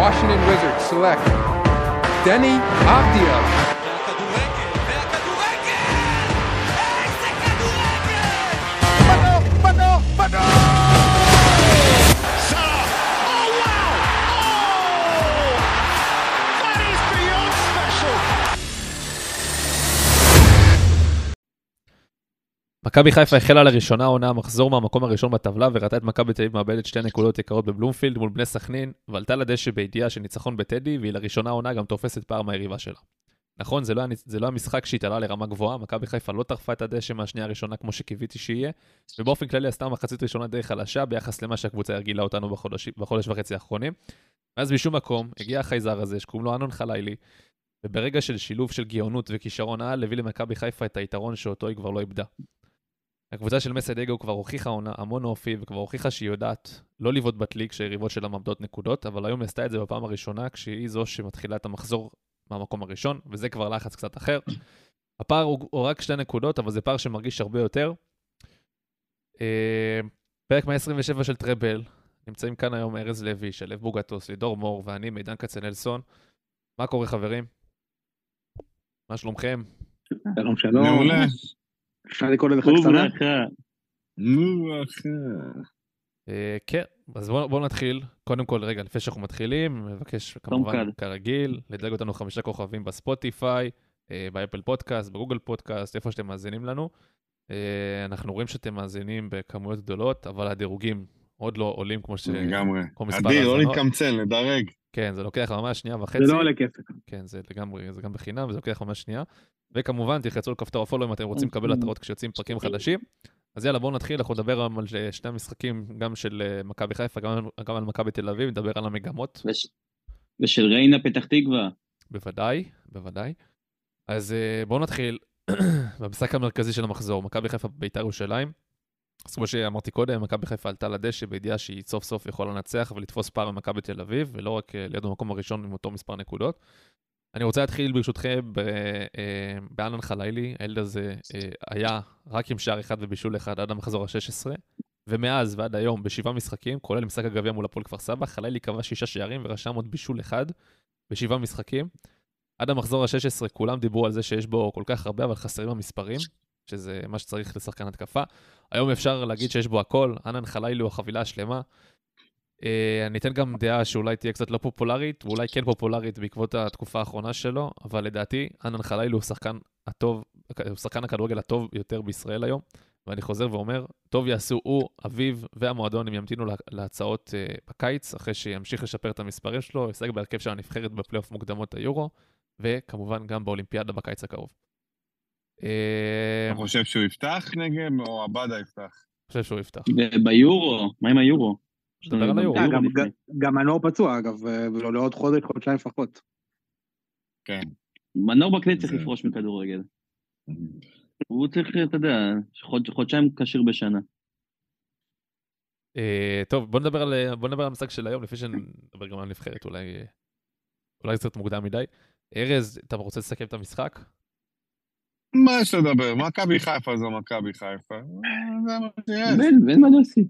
Washington Wizards select Denny Avdia. מכבי חיפה החלה לראשונה עונה מחזור מהמקום הראשון בטבלה וראתה את מכבי תל אביב מאבדת שתי נקודות יקרות בבלומפילד מול בני סכנין, ועלתה לדשא בידיעה של ניצחון בטדי, והיא לראשונה עונה גם תופסת פער מהיריבה שלה. נכון, זה לא, היה- זה לא המשחק שהתעלה לרמה גבוהה, מכבי חיפה לא טרפה את הדשא מהשנייה הראשונה כמו שקיוויתי שיהיה, ובאופן כללי עשתה מחצית ראשונה די חלשה ביחס למה שהקבוצה הרגילה אותנו בחודש, בחודש וחצי האחרונים. ואז משום מקום הגיע החייזר הזה שקוראים לו וברגע של שילוב של גאונות וכישרון על, הביא למכבי חיפה את היתרון שאותו היא כבר לא איבדה. הקבוצה של מסיידגו כבר הוכיחה עונה המון אופי וכבר הוכיחה שהיא יודעת לא לבעוט בטלי כשהיריבות שלה מאבדות נקודות, אבל היום היא עשתה את זה בפעם הראשונה כשהיא זו שמתחילה את המחזור מהמקום הראשון, וזה כבר לחץ קצת אחר. הפער הוא, הוא רק שתי נקודות, אבל זה פער שמרגיש הרבה יותר. אה, פרק 127 של טראבל, נמצאים כאן היום ארז לוי, שלו בוגטוס, לידור מור ואני, מידן כצנלסון. מה קורה חברים? מה שלומכם? שלום שלום. מעולה. אפשר לקרוא לזה חג שמח? נו, אחי. אה, כן, אז בואו בוא נתחיל. קודם כל, רגע, לפני שאנחנו מתחילים, מבקש כמובן. כרגיל, לדרג אותנו חמישה כוכבים בספוטיפיי, אה, באפל פודקאסט, בגוגל פודקאסט, איפה שאתם מאזינים לנו. אה, אנחנו רואים שאתם מאזינים בכמויות גדולות, אבל הדירוגים עוד לא עולים כמו ש... לגמרי. כמו מספר אדיר, לא. להתקמצן, לדרג. כן, זה לוקח ממש שנייה וחצי. זה לא עולה כסף. כן, זה לגמרי, זה גם בחינם, וזה לוקח ממש שנייה. וכמובן, תלחצו על כפתור הפולו אם אתם רוצים לקבל התראות כשיוצאים פרקים חדשים. אז יאללה, בואו נתחיל, אנחנו נדבר היום על שני המשחקים, גם של אה, מכבי חיפה, גם, גם על מכבי תל אביב, נדבר על המגמות, וש... ושל ריינה פתח תקווה. בוודאי, בוודאי. אז אה, בואו נתחיל במשחק המרכזי של המחזור, מכבי חיפה בית"ר ירושלים. אז כמו שאמרתי קודם, מכבי חיפה עלתה לדשא בידיעה שהיא סוף סוף יכולה לנצח ולתפוס פער ממכבי תל אביב, ולא רק אה, להיות במקום הראשון עם אותו מספר נקודות. אני רוצה להתחיל ברשותכם אה, באלן חלילי, הילד הזה אה, היה רק עם שער אחד ובישול אחד עד המחזור ה-16, ומאז ועד היום בשבעה משחקים, כולל משחק הגביע מול הפועל כפר סבא, חלילי כבש שישה שערים ורשם עוד בישול אחד בשבעה משחקים. עד המחזור ה-16 כולם דיברו על זה שיש בו כל כך הרבה, אבל חסרים המספרים, שזה מה שצריך לשחקן התקפה. היום אפשר להגיד שיש בו הכל, אנן חלילי הוא החבילה השלמה. Uh, אני אתן גם דעה שאולי תהיה קצת לא פופולרית, ואולי כן פופולרית בעקבות התקופה האחרונה שלו, אבל לדעתי, אנן חלילי הוא שחקן הטוב, הוא שחקן הכדורגל הטוב ביותר בישראל היום, ואני חוזר ואומר, טוב יעשו הוא, אביו והמועדון אם ימתינו לה- להצעות uh, בקיץ, אחרי שימשיך לשפר את המספרים שלו, ישחק בהרכב של הנבחרת בפלייאוף מוקדמות היורו, וכמובן גם באולימפיאדה בקיץ הקרוב. אה, אתה חושב שהוא יפתח נגד, או עבדה יפתח? אני חושב שהוא יפתח. ביורו, מה עם היורו? אה, גם- לפני. גם מנור פצוע אגב, ולא לעוד חודש, חודשיים לפחות. כן. מנור בקליט צריך לפרוש מכדורגל. הוא צריך, אתה יודע, חוד- חודשיים כשיר בשנה. אה, טוב, בוא נדבר על בוא נדבר על המשחק של היום, לפני שנדבר גם על הנבחרת, אולי אה, אולי קצת מוקדם מדי. ארז, אתה רוצה לסכם את המשחק? מה יש לדבר? מכבי חיפה זו מכבי חיפה. אה, זה מה שיש. אין, מה להוסיף.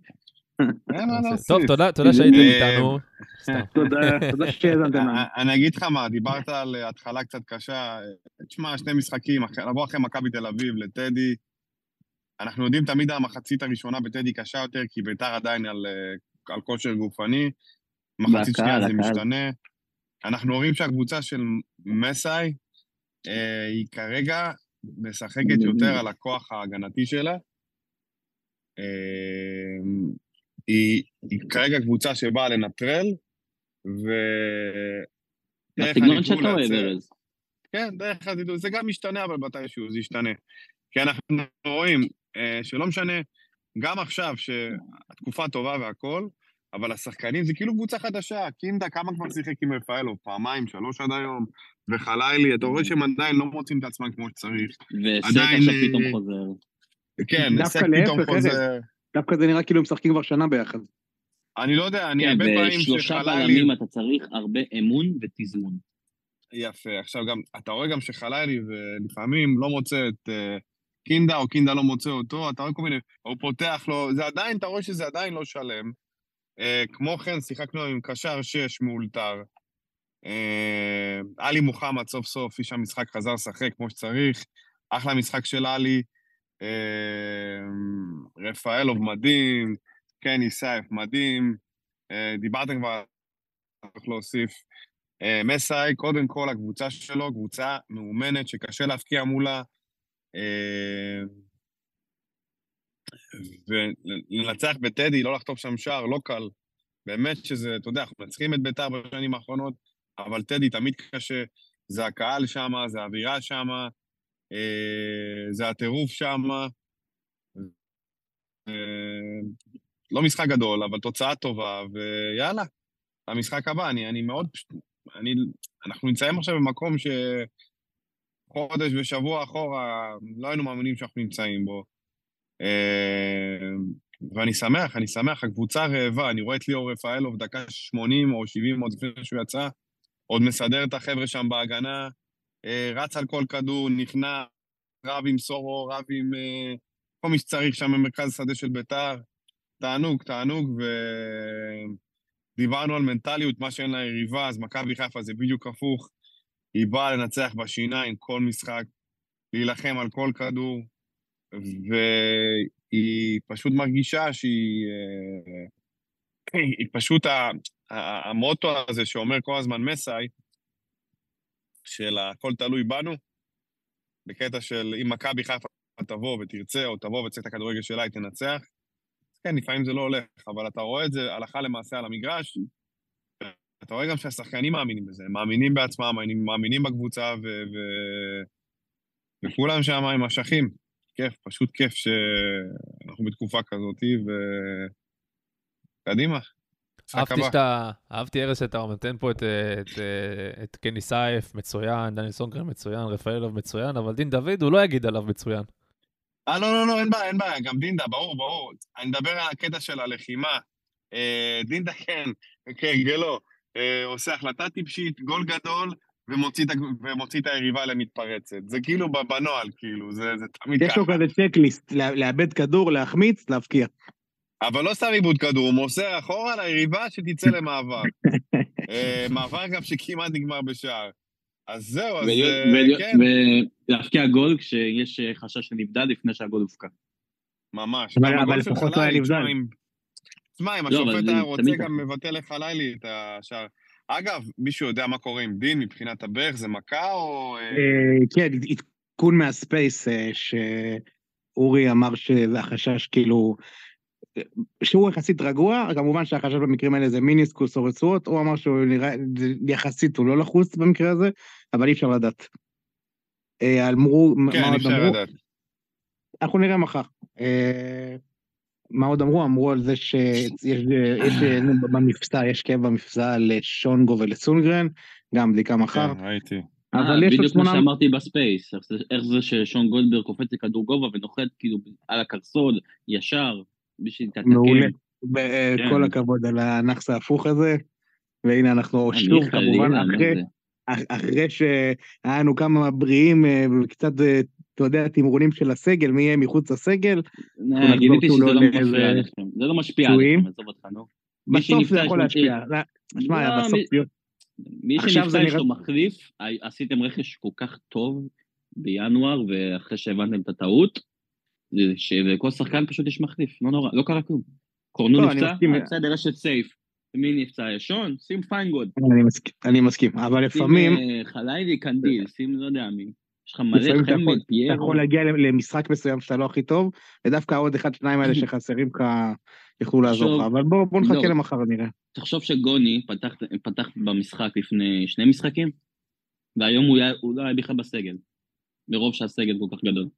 אין מה להוסיף. טוב, תודה, תודה שהייתם אה, איתנו. תודה, תודה שהאזנתם לנו. אה, אני אגיד לך מה, דיברת על אה, התחלה קצת קשה. אה, תשמע, שני משחקים, לבוא אחרי מכבי תל אביב לטדי, אנחנו יודעים תמיד המחצית הראשונה בטדי קשה יותר, כי ביתר עדיין על, אה, על כושר גופני. מחצית שנייה זה. משתנה. אנחנו רואים שהקבוצה של מסאי, אה, היא כרגע משחקת יותר על הכוח ההגנתי שלה. אה, היא, היא כרגע קבוצה שבאה לנטרל, ו... הסגנון שאתה אוהב, ארז. כן, דרך הדידול, זה גם משתנה, אבל מתישהו זה ישתנה. כי אנחנו רואים אה, שלא משנה, גם עכשיו, שהתקופה טובה והכול, אבל השחקנים זה כאילו קבוצה חדשה. קינדה, כמה כבר שיחק עם רפאלו? פעמיים, שלוש עד היום, וחלילי, אתה רואה שהם עדיין לא מוצאים את עצמם כמו שצריך. וסק עדיין, עכשיו אה, פתאום חוזר. כן, סק פתאום חוזר. דווקא זה נראה כאילו הם משחקים כבר שנה ביחד. אני לא יודע, אני כן, הרבה פעמים שחלילי... בלמים אתה צריך הרבה אמון ותזמון. יפה. עכשיו גם, אתה רואה גם שחלילי ולפעמים לא מוצא את אה, קינדה, או קינדה לא מוצא אותו, אתה רואה כל מיני, הוא פותח לו, זה עדיין, אתה רואה שזה עדיין לא שלם. אה, כמו כן, שיחקנו עם קשר 6 מאולתר, אה, עלי מוחמד סוף סוף, איש המשחק חזר לשחק כמו שצריך, אחלה משחק של עלי. אה, רפאלוב מדהים, כן, איסייף מדהים. דיברתם כבר, צריך להוסיף. מסאי, קודם כל, הקבוצה שלו, קבוצה מאומנת שקשה להבקיע מולה. אה, ולנצח בטדי, לא לחטוף שם שער, לא קל. באמת שזה, אתה יודע, אנחנו מנצחים את בית"ר בשנים האחרונות, אבל טדי תמיד קשה. זה הקהל שם, זה האווירה שם, אה, זה הטירוף שם. אה, לא משחק גדול, אבל תוצאה טובה, ויאללה, המשחק הבא, אני, אני מאוד. אני, אנחנו נמצאים עכשיו במקום שחודש ושבוע אחורה לא היינו מאמינים שאנחנו נמצאים בו. אה, ואני שמח, אני שמח, הקבוצה רעבה, אני רואה את ליאור רפאלוב דקה 80 או 70 עוד לפני שהוא יצא, עוד מסדר את החבר'ה שם בהגנה, אה, רץ על כל כדור, נכנע, רב עם סורו, רב עם אה, כל מי שצריך שם במרכז השדה של ביתר. תענוג, תענוג, ודיברנו על מנטליות, מה שאין לה יריבה, אז מכבי חיפה זה בדיוק הפוך. היא באה לנצח בשיניים כל משחק, להילחם על כל כדור, והיא פשוט מרגישה שהיא... אה, היא פשוט, ה- המוטו הזה שאומר כל הזמן מסאי, של הכל תלוי בנו, בקטע של אם מכבי חיפה תבוא ותרצה, או תבוא וצריך את הכדורגל שלה, היא תנצח. כן, לפעמים זה לא הולך, אבל אתה רואה את זה הלכה למעשה על המגרש, אתה רואה גם שהשחקנים מאמינים בזה, הם מאמינים בעצמם, הם מאמינים בקבוצה, ו... ו... וכולם שם עם אשכים. כיף, פשוט כיף שאנחנו בתקופה כזאת, וקדימה. אהבתי שאתה, אהבתי ארז שאתה נותן פה את, את, את קני סייף מצוין, דניאל סונגרן מצוין, רפאלוב מצוין, אבל דין דוד הוא לא יגיד עליו מצוין. אה, לא, לא, לא, אין בעיה, אין בעיה, גם דינדה, ברור, ברור. אני מדבר על הקטע של הלחימה. אה, דינדה, כן, כהרגלו, אה, עושה החלטה טיפשית, גול גדול, ומוציא, את, ומוציא את היריבה למתפרצת. זה כאילו בנוהל, כאילו, זה, זה תמיד יש לו כזה צ'קליסט, לאבד כדור, להחמיץ, להבקיע. אבל לא סתם עיבוד כדור, הוא מוסר אחורה ליריבה שתצא למעבר. אה, מעבר גם שכמעט נגמר בשער. אז זהו, אז כן. ולהבקיע גול כשיש חשש שנבדל לפני שהגול הופקע. ממש. אבל לפחות לא היה נבדל. תשמע, אם השופט היה רוצה גם מבטל לך לילי את השער. אגב, מישהו יודע מה קורה עם דין מבחינת הברך, זה מכה או... כן, עדכון מהספייס, שאורי אמר שזה החשש כאילו... שהוא יחסית רגוע, כמובן שהחשש במקרים האלה זה מיניסקוס או רצועות, הוא אמר שהוא נראה, יחסית הוא לא לחוץ במקרה הזה, אבל אי אפשר לדעת. אמרו, כן, אי אפשר לדעת. אנחנו נראה מחר. מה עוד אמרו? אמרו על זה שיש במפסע, יש כאב במפסע לשונגו ולסונגרן, גם בדיקה מחר. כן, ראיתי. אבל יש בדיוק כמו שאמרתי בספייס, איך זה ששון גולדברג קופץ לכדור גובה ונוחת כאילו על הקרסול, ישר, בשביל להתקן. מעולה. כל הכבוד על הנאחס ההפוך הזה, והנה אנחנו שוב כמובן אחרי שהיה לנו כמה בריאים וקצת אתה יודע, תמרונים של הסגל, מי יהיה מחוץ לסגל. גיליתי שזה לא מפריע עליכם, זה לא משפיע עליכם, עזוב אותך, נו. בסוף זה יכול להשפיע. שמע, בסוף... מי שנפצע יש לו מחליף, עשיתם רכש כל כך טוב בינואר, ואחרי שהבנתם את הטעות, שלכל שחקן פשוט יש מחליף, לא נורא, לא קרה כלום. קורנו נפצע, בסדר, יש את סייף. מי נפצע? שון? שים פיינגוד. אני מסכים, אבל לפעמים... שים חלילי, קנדיל, שים לא יודע מי. יש לך מלא חמד, פיירו. אתה יכול להגיע למשחק מסוים שאתה לא הכי טוב, ודווקא עוד אחד, שניים האלה שחסרים לך יוכלו לעזור לך, אבל בוא נחכה למחר נראה. תחשוב שגוני פתח במשחק לפני שני משחקים, והיום הוא לא היה בכלל בסגל, מרוב שהסגל כל כך גדול.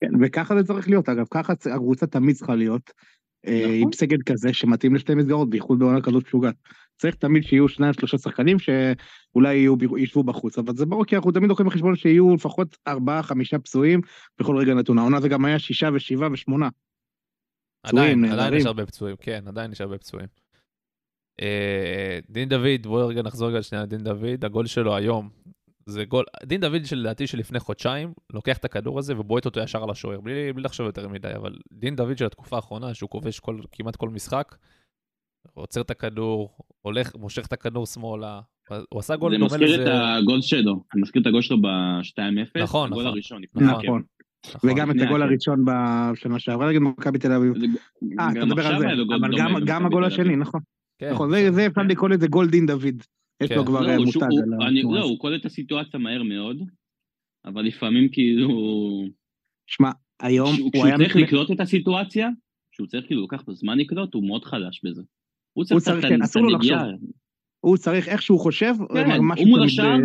כן, וככה זה צריך להיות, אגב, ככה הקבוצה תמיד צריכה להיות, עם סגל כזה שמתאים לשתי מסגרות, בייחוד בעונה כזאת משוגעת. צריך תמיד שיהיו שניים שלושה שחקנים שאולי ישבו בחוץ, אבל זה ברור כי אנחנו תמיד לוקחים בחשבון שיהיו לפחות ארבעה חמישה פצועים בכל רגע נתון, העונה זה גם היה שישה ושבעה ושמונה. עדיין, עדיין יש הרבה פצועים, כן, עדיין יש הרבה פצועים. דין דוד, בואו רגע נחזור רגע שנייה לדין דוד, הגול שלו היום, זה גול, דין דוד שלדעתי שלפני חודשיים, לוקח את הכדור הזה ובועט אותו ישר על השוער, בלי, בלי לחשוב יותר מדי, אבל דין דוד של התקופה האחרונה, שהוא כובש כל, כמעט כל משחק, עוצר את הכדור, הולך, מושך את הכדור שמאלה, הוא עשה גול זה דומה מזכיר את לזה. הגול שלו, זה מזכיר את הגול שלו ב-2-0, נכון, הגול נכון. הראשון. נכון. נכון. וגם את הגול. הראשון בשנה שעברה נגד מכבי תל אביב. זה- אה, אתה מדבר על זה, אבל גם- הגול. השני, נכון. כן, נכון, זה זה אפשר לקרוא לזה גול דין דוד. יש כן. לו כבר לא, אה, מותג על אני- לא. הוא קולט את הסיטואציה מהר מאוד, אבל לפעמים כאילו... שמע, היום כשהוא הוא כשהוא היה... צריך לפני- לקלוט את הסיטואציה, כשהוא צריך כאילו לקח זמן לקלוט, הוא מאוד חלש בזה. הוא צריך כן, אסור לו הנגיעה, הוא צריך איך שהוא חושב, כן, משהו הוא אה,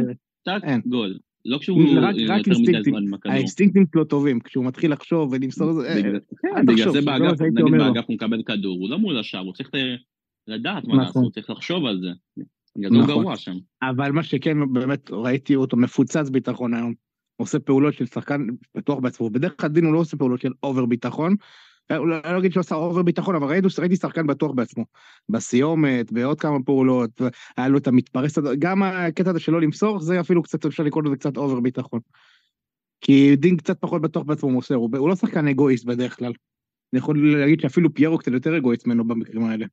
טאק. גול. לא כשהוא יותר מדי. זמן עם הכדור. האינסטינקטים שלו טובים, כשהוא מתחיל לחשוב ולמסור את זה, אה, בגלל- כן, בגלל תחשוב, זה באגף, נגיד. באגף הוא מקבל כדור, הוא לא מול השער, הוא צריך לדעת מה נכון. לעשות, הוא צריך לחשוב על זה. בגלל זה הוא נכון. גרוע שם. אבל מה שכן, באמת ראיתי אותו מפוצץ ביטחון היום. עושה פעולות של שחקן בטוח בעצמו. בדרך כלל דין הוא לא עושה פעולות של over ביטחון. אה, אולי לא אגיד שהוא עשה over ביטחון, אבל ראיתי, ראיתי שחקן בטוח בעצמו. בסיומת, בעוד כמה פעולות, היה לו את המתפרס, גם הקטע הזה שלא למסור, זה אפילו קצת, אפשר לקרוא לזה קצת over ביטחון. כי דין קצת פחות בטוח בעצמו מוסר, הוא, הוא לא שחקן אגואיסט בדרך כלל. אני יכול להגיד שאפילו פיירו קצת יותר אגואיסט ממנו במקרים האלה.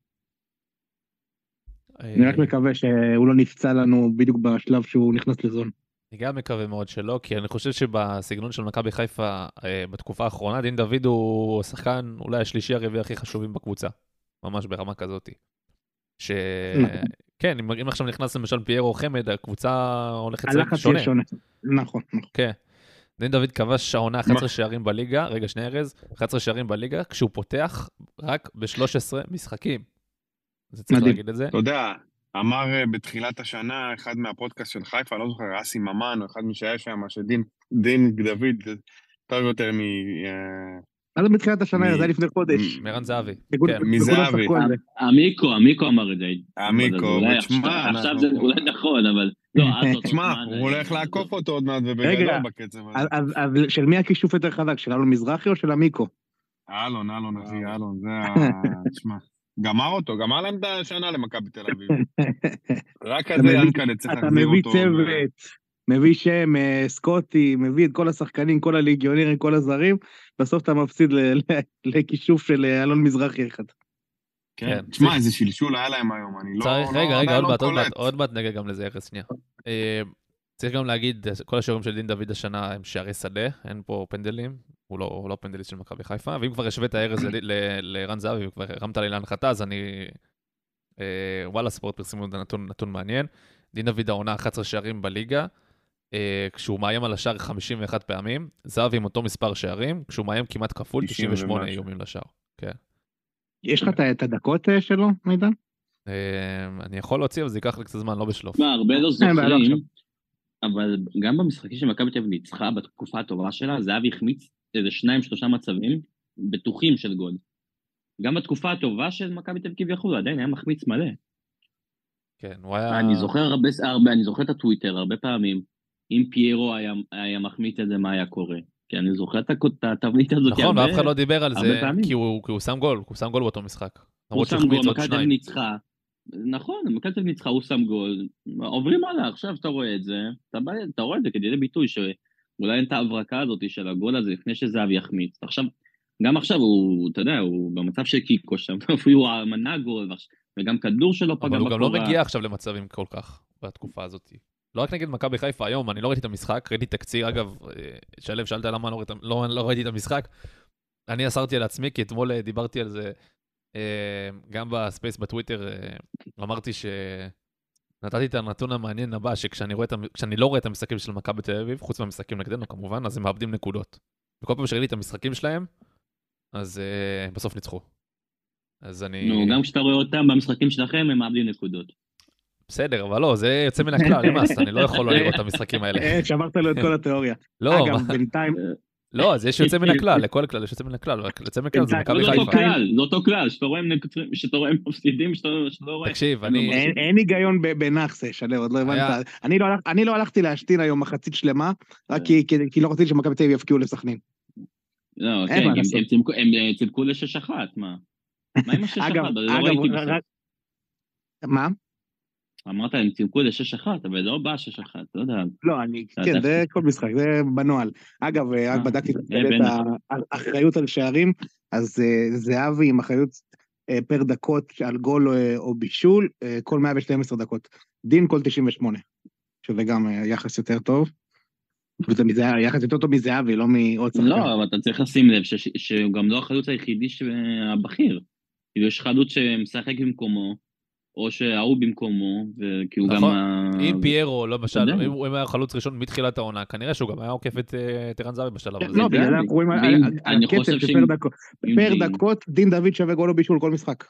אני רק אה, מקווה שהוא לא נפצע לנו בדיוק בשלב שהוא נכנס ל zone. אני גם מקווה מאוד שלא, כי אני חושב שבסגנון של מכבי חיפה אה, בתקופה האחרונה, דין דוד הוא השחקן אולי השלישי הרביעי הכי חשובים בקבוצה. ממש ברמה כזאת. ש... נכון. כן, אם, עכשיו נכנס למשל פיירו חמד, הקבוצה הולכת שונה. יהיה שונה. נכון, נכון. כן. דין דוד כבש העונה 11 שערים בליגה, רגע שנייה ארז, 11 שערים בליגה, כשהוא פותח רק ב-13 משחקים. זה צריך מדהים. להגיד את זה. אתה יודע, אמר אה, בתחילת השנה, אחד מהפודקאסט של חיפה, לא זוכר, אסי ממן, או אחד מי שהיה שם, שדין דין דוד טוב יותר מ... אה, מה זה בתחילת השנה? זה היה לפני חודש. מרן זהבי. כן. מזהבי. עמיקו, עמיקו אמר את זה. עמיקו, ותשמע, עכשיו- זה אולי נכון, אבל... לא, תשמע, זמן, הוא אה, הולך לעקוף אותו עוד מעט, ובגדול בקצב הזה. אז- של מי הכישוף יותר חזק? של אלון מזרחי או של עמיקו? אלון, אלון, אחי, אה. אלון, זה ה... תשמע, גמר אותו, גמר להם את השנה למכבי תל אביב. רק אתה כזה מביא- ינקלה צריך אתה להחזיר מביא אותו. צוות, מביא שם, אה, סקוטי, מביא את כל השחקנים, כל הליגיונרים, כל הזרים, בסוף אתה מפסיד ל- ל- לכישוף של אה, אלון מזרחי אחד. כן, כן, תשמע, צריך- איזה שלשול היה להם היום, אני לא... צריך, לא- רגע, רגע, עוד לא מעט, עוד מעט, נגיע גם לזה, ארז, שנייה. צריך גם להגיד, כל השיעורים של דין דוד השנה הם שערי שדה, אין פה פנדלים, הוא לא, הוא לא פנדליסט של מכבי חיפה, ואם כבר השווית ארז ל- ל- לערן זהבי וכבר הרמת לי להנחתה, אז אני... אה, וואלה, ספורט פרסמו את הנתון נתון מעניין. דין דוד העונה 11 שערים בליגה, אה, כשהוא מאיים על השער 51 פעמים, זהבי עם אותו מספר שערים, כשהוא מאיים כמעט כפול, 90 98 ומשהו. איומים לשער. כן. יש לך את הדקות אה, שלו, מידן? אה, אני יכול להוציא, אבל זה ייקח לי קצת זמן, לא בשלוף. מה, הרבה לא לא זוכרים, אבל גם במשחקים שמכבי תל אביב ניצחה בתקופה הטובה שלה, זהבי החמיץ איזה שניים שלושה מצבים בטוחים של גול. גם בתקופה הטובה של מכבי תל אביב כביכול, עדיין היה מחמיץ מלא. כן, הוא היה... אני זוכר הרבה, הרבה, אני זוכר את הטוויטר הרבה פעמים, אם פיירו היה, היה מחמיץ את זה, מה היה קורה? כי אני זוכר את התבנית הזאת. נכון, הרבה- ואף אחד לא דיבר על זה. כי הוא כי הוא שם גול, הוא שם גול באותו משחק. הוא שם גול, מכבי תל אביב. ניצחה. נכון, מכבי תל אביב ניצחה, הוא שם גול. עוברים הלאה, עכשיו שאתה רואה את זה, אתה, בא, אתה רואה את זה כדי ביטוי שאולי אין את ההברקה הזאת של הגול הזה לפני שזהבי יחמיץ. עכשיו, גם עכשיו הוא, אתה יודע, הוא במצב של קיקו שם, אפילו הוא מנע גול, וגם כדור שלו פגע אבל הוא גם לא בקורה. מגיע עכשיו למצבים כל כך בתקופה הזאת. לא רק נגד מכבי חיפה היום, אני לא ראיתי את המשחק, ראיתי תקציר, אגב, אה, שלו, שאלת למה לא, ראית- לא, לא ראיתי את המשחק. אני אסרתי על עצמי, כי אתמול אה, דיברתי על זה גם בספייס בטוויטר, אה, אמרתי ש... נתתי את הנתון המעניין הבא, שכשאני רואה כשאני לא רואה את המשחקים של מכבי תל אביב, חוץ מהמשחקים נגדנו כמובן, אז הם מאבדים נקודות. וכל פעם שראיתי את המשחקים שלהם, אז אה, בסוף ניצחו. אז אני... נו, גם כשאתה רואה אותם במשחקים שלכם, הם מאבדים נקודות. בסדר, אבל לא, זה יוצא מן הכלל, זה must, אני לא יכול לא לראות את המשחקים האלה. אה, שברת לו את כל התיאוריה. לא, אגב, בינתיים, לא, אז יש יוצא מן הכלל, לכל כלל יש יוצא מן הכלל, רק יוצא מן הכלל זה מכבי לא, זה אותו חיפה. כלל, זה אותו כלל, שאתה רואה מפסידים, שאתה לא רואה. תקשיב, אני... אין- היגיון בנאחסה, שלו, עוד לא הבנת. אני לא אני לא הלכתי להשתין היום מחצית שלמה, רק כן. כי- לא רציתי שמכבי תל אביב יפקיעו לסכנין. לא, כן, הם- אה, צימקו לשש אחת, מה? מה עם השש אחת? לא בסוף. מה? אמרת, הם צימקו לשש אחת, אבל לא בא שש אחת, לא יודע. לא, אני, כן. זה כל משחק, זה בנוהל. אגב, רק אה, בדקתי אה, את בנט. האחריות על שערים, אז אה, זהבי עם אחריות אה, פר דקות על גול אה, או בישול, אה, כל 112 דקות. דין כל 98, שזה גם אה, יחס יותר טוב. וזה מזה, יחס יותר טוב מזהבי, לא מעוד שחקן. לא, אבל אתה צריך לשים לב שהוא גם לא החלוץ היחידי הבכיר. כאילו, יש חלוץ שמשחק במקומו, או שההוא במקומו, וכאילו גם... נכון. אם פיירו, לא בשל. אם הוא היה חלוץ ראשון מתחילת העונה, כנראה שהוא גם היה עוקף את אה, את ערן זהבי בשלב הזה. לא, בגלל אנחנו רואים על- הקצב חושב של שאם- פר דקות. פר דין- דקות, דין דוד שווה גול או בישול כל משחק.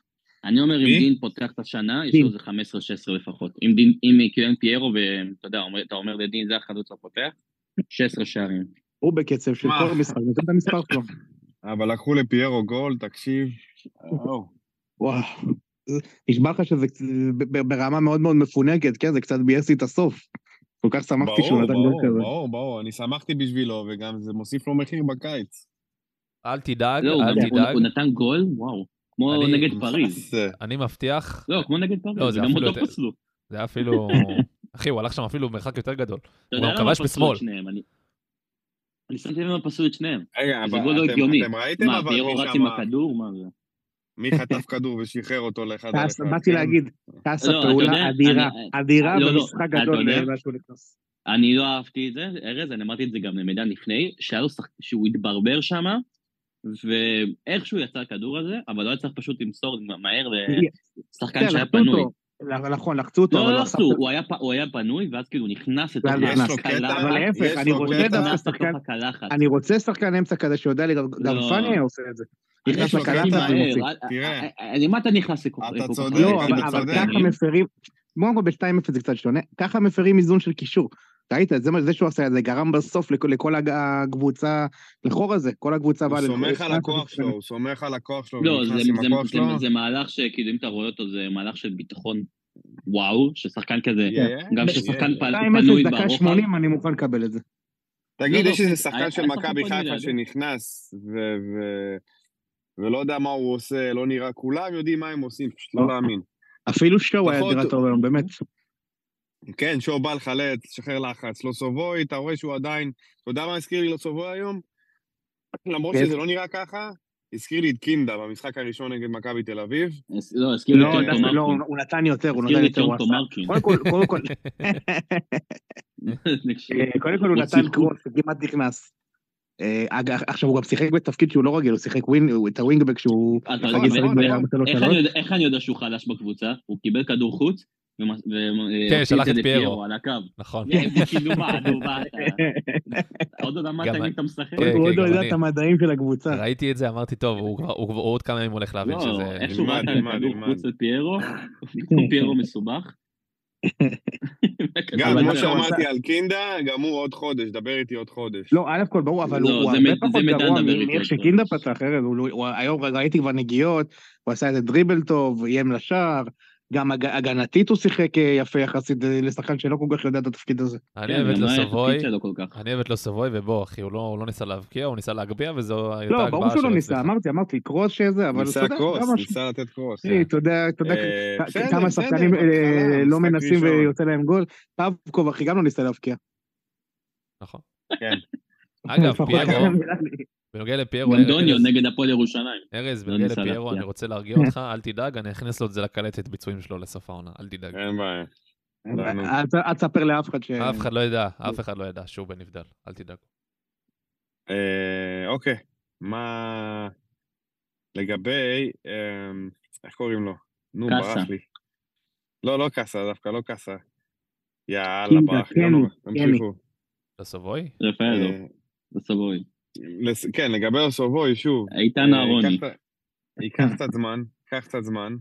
אני אומר, אם? דין פותח את השנה, יש. לו איזה 15-16 לפחות. אם דין, אם כאילו אין פיירו, ואתה יודע, אומר- אתה אומר לדין, זה החלוץ הפותח, 16 שערים. הוא בקצב של? כל משחק, נותן את המספר שלו. אבל לקחו לפיירו גול, תקשיב. וואו. נשבע לך שזה ברמה מאוד מאוד מפונקת, כן? זה קצת ביאס לי את הסוף. כל כך שמחתי שהוא ברור, נתן גול ברור, כזה. ברור, ברור, אני שמחתי בשבילו, וגם זה מוסיף לו מחיר בקיץ. אל תדאג, לא, אל גם- הוא- תדאג, הוא נתן גול, וואו. כמו אני- נגד פריז. אני מבטיח, לא, כמו נגד פריז, לא, זה אפילו אותו יותר- פסלו. זה היה אפילו... אחי, הוא הלך שם אפילו מרחק יותר גדול. הוא גם כבש בשמאל. אני- אני שמתי לב למה פסלו את שניהם. רגע, אבל לא אתם- ראיתם מה, אבל פיירו מי רץ עם הכדור? מה זה? מי חטף כדור ושחרר אותו לאחד על אחד? באתי כן? להגיד, טסה לא, פעולה אדירה, אדירה לא, לא, במשחק גדול שהוא נכנס. אני לא אהבתי את זה, ארז, אני אמרתי את זה גם למידן לפני. שהוא התברבר שם, ואיכשהו יצא הכדור הזה, אבל לא היה צריך פשוט למסור מהר לשחקן כן, שהיה פנוי. נכון, לחצו אותו, לא, לא לחצו, עשה- הוא היה פנוי, ואז כאילו נכנס לתוך קטע, אבל להפך, אני רוצה. דווקא שחקן, הקלחת. אני רוצה שחקן אמצע כזה שיודע לי, גם לא. פאני היה עושה את זה. נכנס יש ומוציא. מהר, תראה. אה, אה, למה אתה נכנס לכל אתה צודק? לא, אתה אבל במצב אבל צודק. ככה? מפרים, כל ב-2-0 זה קצת שונה, ככה מפרים איזון של קישור. ראית, זה מה- זה שהוא עשה את זה, גרם בסוף לכל- הקבוצה, לחור הזה, כל הקבוצה הוא באה... סומך על הכוח שלו, הוא סומך על הכוח שלו, לא, הוא זה, מהלך שכאילו אם אתה רואה אותו זה מהלך של ביטחון וואו, ששחקן כזה, גם ששחקן יהיה. פל- 2-0 פנוי דקה ברוחב, 80, אני מוכן לקבל את זה. תגיד, לא, יש לא, איזה היה- שחקן של מכבי חיפה. שנכנס, ולא יודע מה הוא עושה, לא נראה, כולם יודעים מה הם עושים, פשוט לא לא. להאמין. אפילו שואו היה דירה טוב היום, באמת. כן, שואו בא לחלץ, שחרר לחץ, לא סובוי, אתה רואה שהוא עדיין, אתה יודע מה הזכיר לי לא סובוי היום? למרות כן. שזה לא נראה ככה, הזכיר לי את קינדה במשחק הראשון נגד מכבי תל אביב. לא, הזכיר לי לא, את צ'ונטו דווקא לא, מרקין. הוא נתן יותר, הוא הזכיר נתן לי את יותר. מרקין. קודם כל, הוא נתן. קרוס, כמעט נכנס. אה, עכשיו הוא גם שיחק בתפקיד שהוא לא רגיל, הוא שיחק wing, את ה wing-back שהוא. בשלוש איך. אני יודע- איך שהוא חלש בקבוצה? הוא קיבל כדור חוץ, כן, שלח את פיירו. לפיירו על הקו. נכון. כאילו מה, נו מה אתה... עוד לא למדת מי אתה משחק? כן, הוא עוד גם לא יודע. את המדעים של הקבוצה. ראיתי את זה, אמרתי, טוב, הוא עוד כמה ימים הולך להבין לא, שזה... איכשהו ילמד, ראה ילמד, כדור ילמד. חוץ לפיירו, פיירו מסובך. גם, אבל כמו שאמרתי על קינדה, גם הוא עוד חודש, דבר איתי עוד חודש. לא, א' כל ברור, אבל לא, הוא זה הרבה פחות גרוע מאיך. שקינדה פתח, ארז, הוא- הוא- היום ראיתי כבר נגיעות, הוא עשה איזה דריבל טוב, איים לשער, גם הג- הגנתית הוא שיחק אה, יפה יחסית אה, לשחקן שלא כל כך יודע את התפקיד הזה. אני כן, אוהב את לא שלו כל כך. אני אוהב את לוסובוי, ובוא, אחי, הוא לא הוא לא ניסה להבקיע, הוא ניסה להגביה, וזו הייתה לא, הגבהה ברור שהוא לא שלו ניסה. אמרתי, אמרתי, קרוס שזה, אבל ניסה אתה יודע, קרוס. ניסה לתת קרוס. אתה יודע, אתה יודע אה, כמה שחקנים לא מנסים. ויוצא להם גול. פבקוב, אחי, גם לא ניסה להבקיע. נכון. כן. אגב, פיירו. בנוגע לפיירו, גם דוניו נגד הפועל ירושלים. ארז, לא בנוגע לפיירו. אני רוצה להרגיע אותך, אל תדאג, אני אכניס לו את זה לקלטת ביצועים שלו לסוף העונה, אל תדאג. אין בעיה. אל תספר לאף אחד ש... אף אחד לא ידע, אף אחד לא ידע שהוא בנבדל, אל תדאג. אה, אוקיי, מה... לגבי... אמ, איך קוראים לו? נו. ברח לי. לא, לא קאסה, דווקא לא קאסה. יאללה, ברח לי, לא נורא. תמשיכו. לוסובוי? רפאלו, אה, בסבוי. לס- כן, לגבי אוסובוי, שוב. איתן אה, אהרוני. ייקח קצת- זמן, ייקח קצת זמן,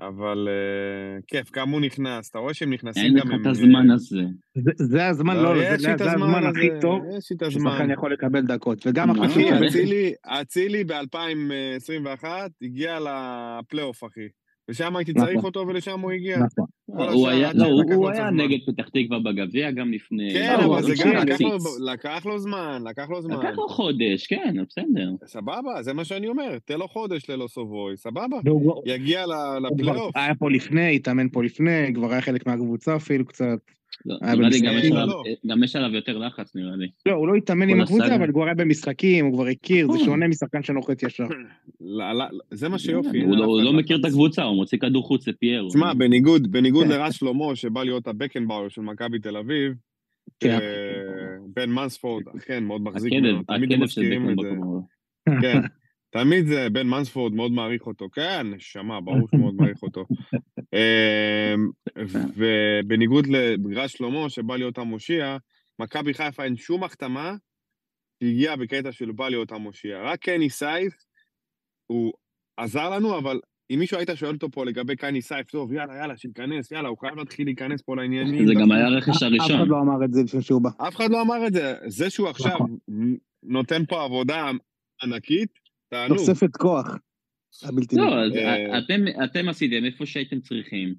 אבל אה, כיף, כמה הוא נכנס, אתה רואה שהם נכנסים אין גם לך עם... את הזמן הזה. זה- זה הזמן, לא, זה לי זה את הזמן הכי טוב יש לי את הזמן. ששחקן יכול לקבל דקות. וגם אחי, אה, אצילי, אצילי ב-2021 הגיע לפלייאוף, אחי. ושם הייתי נכון. צריך אותו ולשם הוא הגיע. נכון. הוא היה, לא, הוא- היה זמן. נגד פתח תקווה בגביע גם לפני... כן, לא, אבל זה גם לקח לו, זמן, לקח לו זמן. לקח לו חודש, כן, בסדר. סבבה, זה מה שאני אומר, תן לו חודש ללא סובוי, סבבה. יגיע לפלייאוף. היה פה לפני, התאמן פה לפני, כבר היה חלק מהקבוצה אפילו קצת. לא, היה נראה לי גם במשחקים, יש עליו- לא. גם יש עליו יותר לחץ, נראה לי. לא, הוא לא התאמן עם הקבוצה. אבל הוא כבר היה במשחקים, הוא כבר הכיר, זה נכון. שונה משחקן שנוחת ישר. זה מה שיופי. הוא לא- לא מכיר את. הקבוצה, הוא מוציא כדור חוץ לפיירו. תשמע, בניגוד, בניגוד לרז שלמה, שבא להיות הבקנבאואר של מכבי תל אביב, כן. אה, בן מנספורד, אכן, מאוד מחזיק ממנו, תמיד מזכירים את זה. כן, תמיד זה, בן מנספורד מאוד מעריך אותו. כן, נשמה, ברור שהוא מאוד מעריך אותו. אמ, ובניגוד לרז שלמה, שבא להיות המושיע, מכבי חיפה אין שום החתמה שהגיעה בקטע של בא להיות המושיע. רק קני סייף, הוא עזר לנו, אבל אם מישהו היית שואל אותו פה לגבי קני סייף, טוב, יאללה, יאללה, שייכנס, יאללה, הוא חייב להתחיל להיכנס פה לעניינים. זה גם היה הרכש אף אחד הראשון. לא אמר את זה לפני שהוא בא. אף אחד לא אמר את זה. זה שהוא עכשיו נכון. נותן פה עבודה ענקית, תענוג. תוספת כוח. הבלתי לא. אז אה, אתם- אתם עשיתם איפה שהייתם צריכים.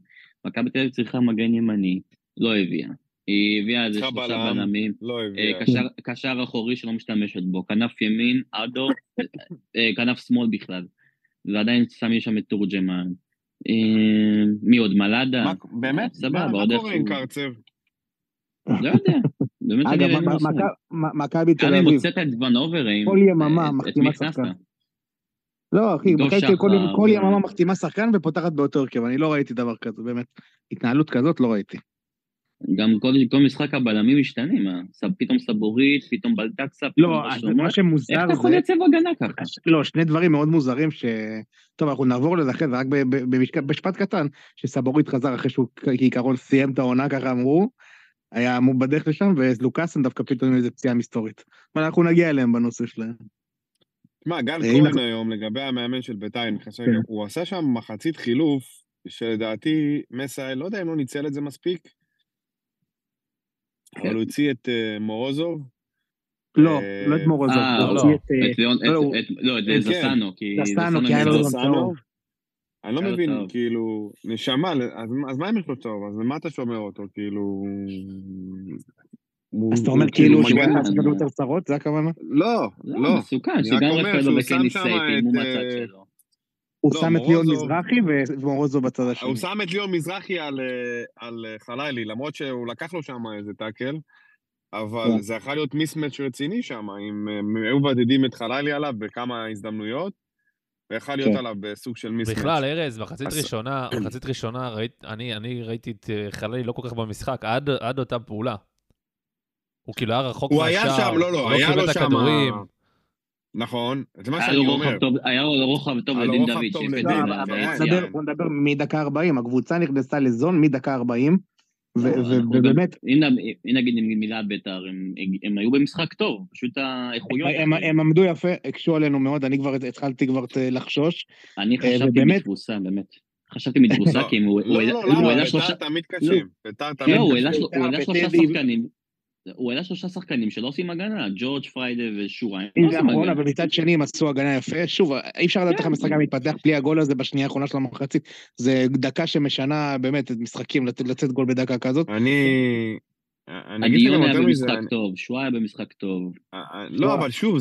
מכבי תל אביב צריכה מגן ימני, לא הביאה. היא הביאה איזה שלושה. בלמים. לא אה, הביאה. קשר- אחורי שלא משתמשת בו, כנף ימין, אדו, אה, כנף שמאל בכלל. ועדיין שמים שם את תורג'מן. מי עוד? מלאדה? מה- באמת? סבבה, מה- מה עוד קורה עם. קרצב? לא יודע. באמת אני אגב, מ- מכבי תל גם אם אביב. הוצאת את ונוברים, כל יממה מחתימה? שחקן. לא, אחי, מכבי תל אביב כל יממה מחתימה שחקן ופותחת באותו הרכב, אני לא ראיתי דבר כזה, באמת. התנהלות כזאת לא ראיתי. גם כל, כל משחק הבלמים משתנים, אה? פתאום סבורית, פתאום בלטקסה, פתאום לא, אז שלמה. מה איך שמוזר אתה יכול זה... לייצב הגנה ככה? לא, שני דברים מאוד מוזרים ש... טוב, אנחנו נעבור לזה אחרי זה, רק במשפט קטן, שסבורית חזר אחרי שהוא כעיקרון סיים את העונה, ככה אמרו, היה אמור בדרך לשם, ולוקאסן דווקא פתאום עם איזה פציעה מסתורית. אבל אנחנו נגיע אליהם בנושא שלהם. תשמע, גל אה, כהן היום, לגבי המאמן של בית"ר, אני חושב, כן. הוא עשה שם מחצית חילוף, שלדעתי מסי, לא יודע אם לא ניצל את זה מספיק, כן. אבל הוא הוציא את אה, מורוזוב. לא, אה, לא את מורוזוב, אה, הוא לא, הוציא את... אה, לא, את- הוא- לא, את כן. זסנו, כי זסנו, כי היה לו זסנו? אני לא מבין. כאילו, נשמה, אז, מה אם יש לו צהוב? אז למה אתה שומר אותו? כאילו... הוא- אז אתה אומר הוא כאילו הוא היה לעשות יותר צרות, זה הכוונה? לא, לא, לא. מסוכן, שגם רפאלו וקני איימו את, מהצד אה, שלו. הוא לא, שם את ליאון מזרחי ומורוזוב בצד השני. הוא שם את ליאון מזרחי על, אה, על אה, חלילי, למרות שהוא לקח לו שם איזה טאקל, אבל כן. זה יכול להיות מיסמץ' רציני שם, אם אה, הם היו מבודדים את חלילי עליו בכמה הזדמנויות, ויכול להיות כן. עליו בסוג של מיסמץ'. בכלל, ארז, מחצית ראשונה, מחצית ראשונה, אני אני ראיתי את אה, חללי לא כל כך במשחק, עד אותה פעולה. הוא כאילו היה רחוק הוא מהשער, היה שם, לא, לא, הוא היה לו שם... נכון, זה מה שאני אומר. היה לו רוחב טוב לדין דוד, לא, בוא. נדבר- בוא נדבר מדקה 40, הקבוצה נכנסה לזון מדקה 40, ו- לא, ובאמת, אם אם נגיד מילה בית"ר, הם- היו במשחק טוב, פשוט האיכויות. הם- הם עמדו יפה, הקשו עלינו מאוד, אני כבר התחלתי כבר ת- לחשוש. אני אה, חשבתי מתבוסה, באמת. חשבתי מתבוסה, לא, כי הוא הוא לא, העלה- לא, הוא למה? העלה בית"ר שלושה... תמיד קשים. בית"ר תמיד לא, הוא קשים. הוא העלה בית"ר שלושה וטדי- שחקנים. הוא העלה שלושה שחקנים שלא עושים הגנה, ג'ורג' פריידה לא זה נכון. אבל מצד שני הם עשו הגנה יפה. שוב, אי אפשר לדעת איך כן. המשחק גם מתפתח בלי הגול הזה בשנייה האחרונה של המחצית. זה דקה שמשנה באמת את משחקים, לצאת- גול בדקה כזאת. אני... אני אגיד לך הדיון גם היה יותר מזה, במשחק אני- טוב, שואה היה במשחק טוב. אה, לא, אבל שוב,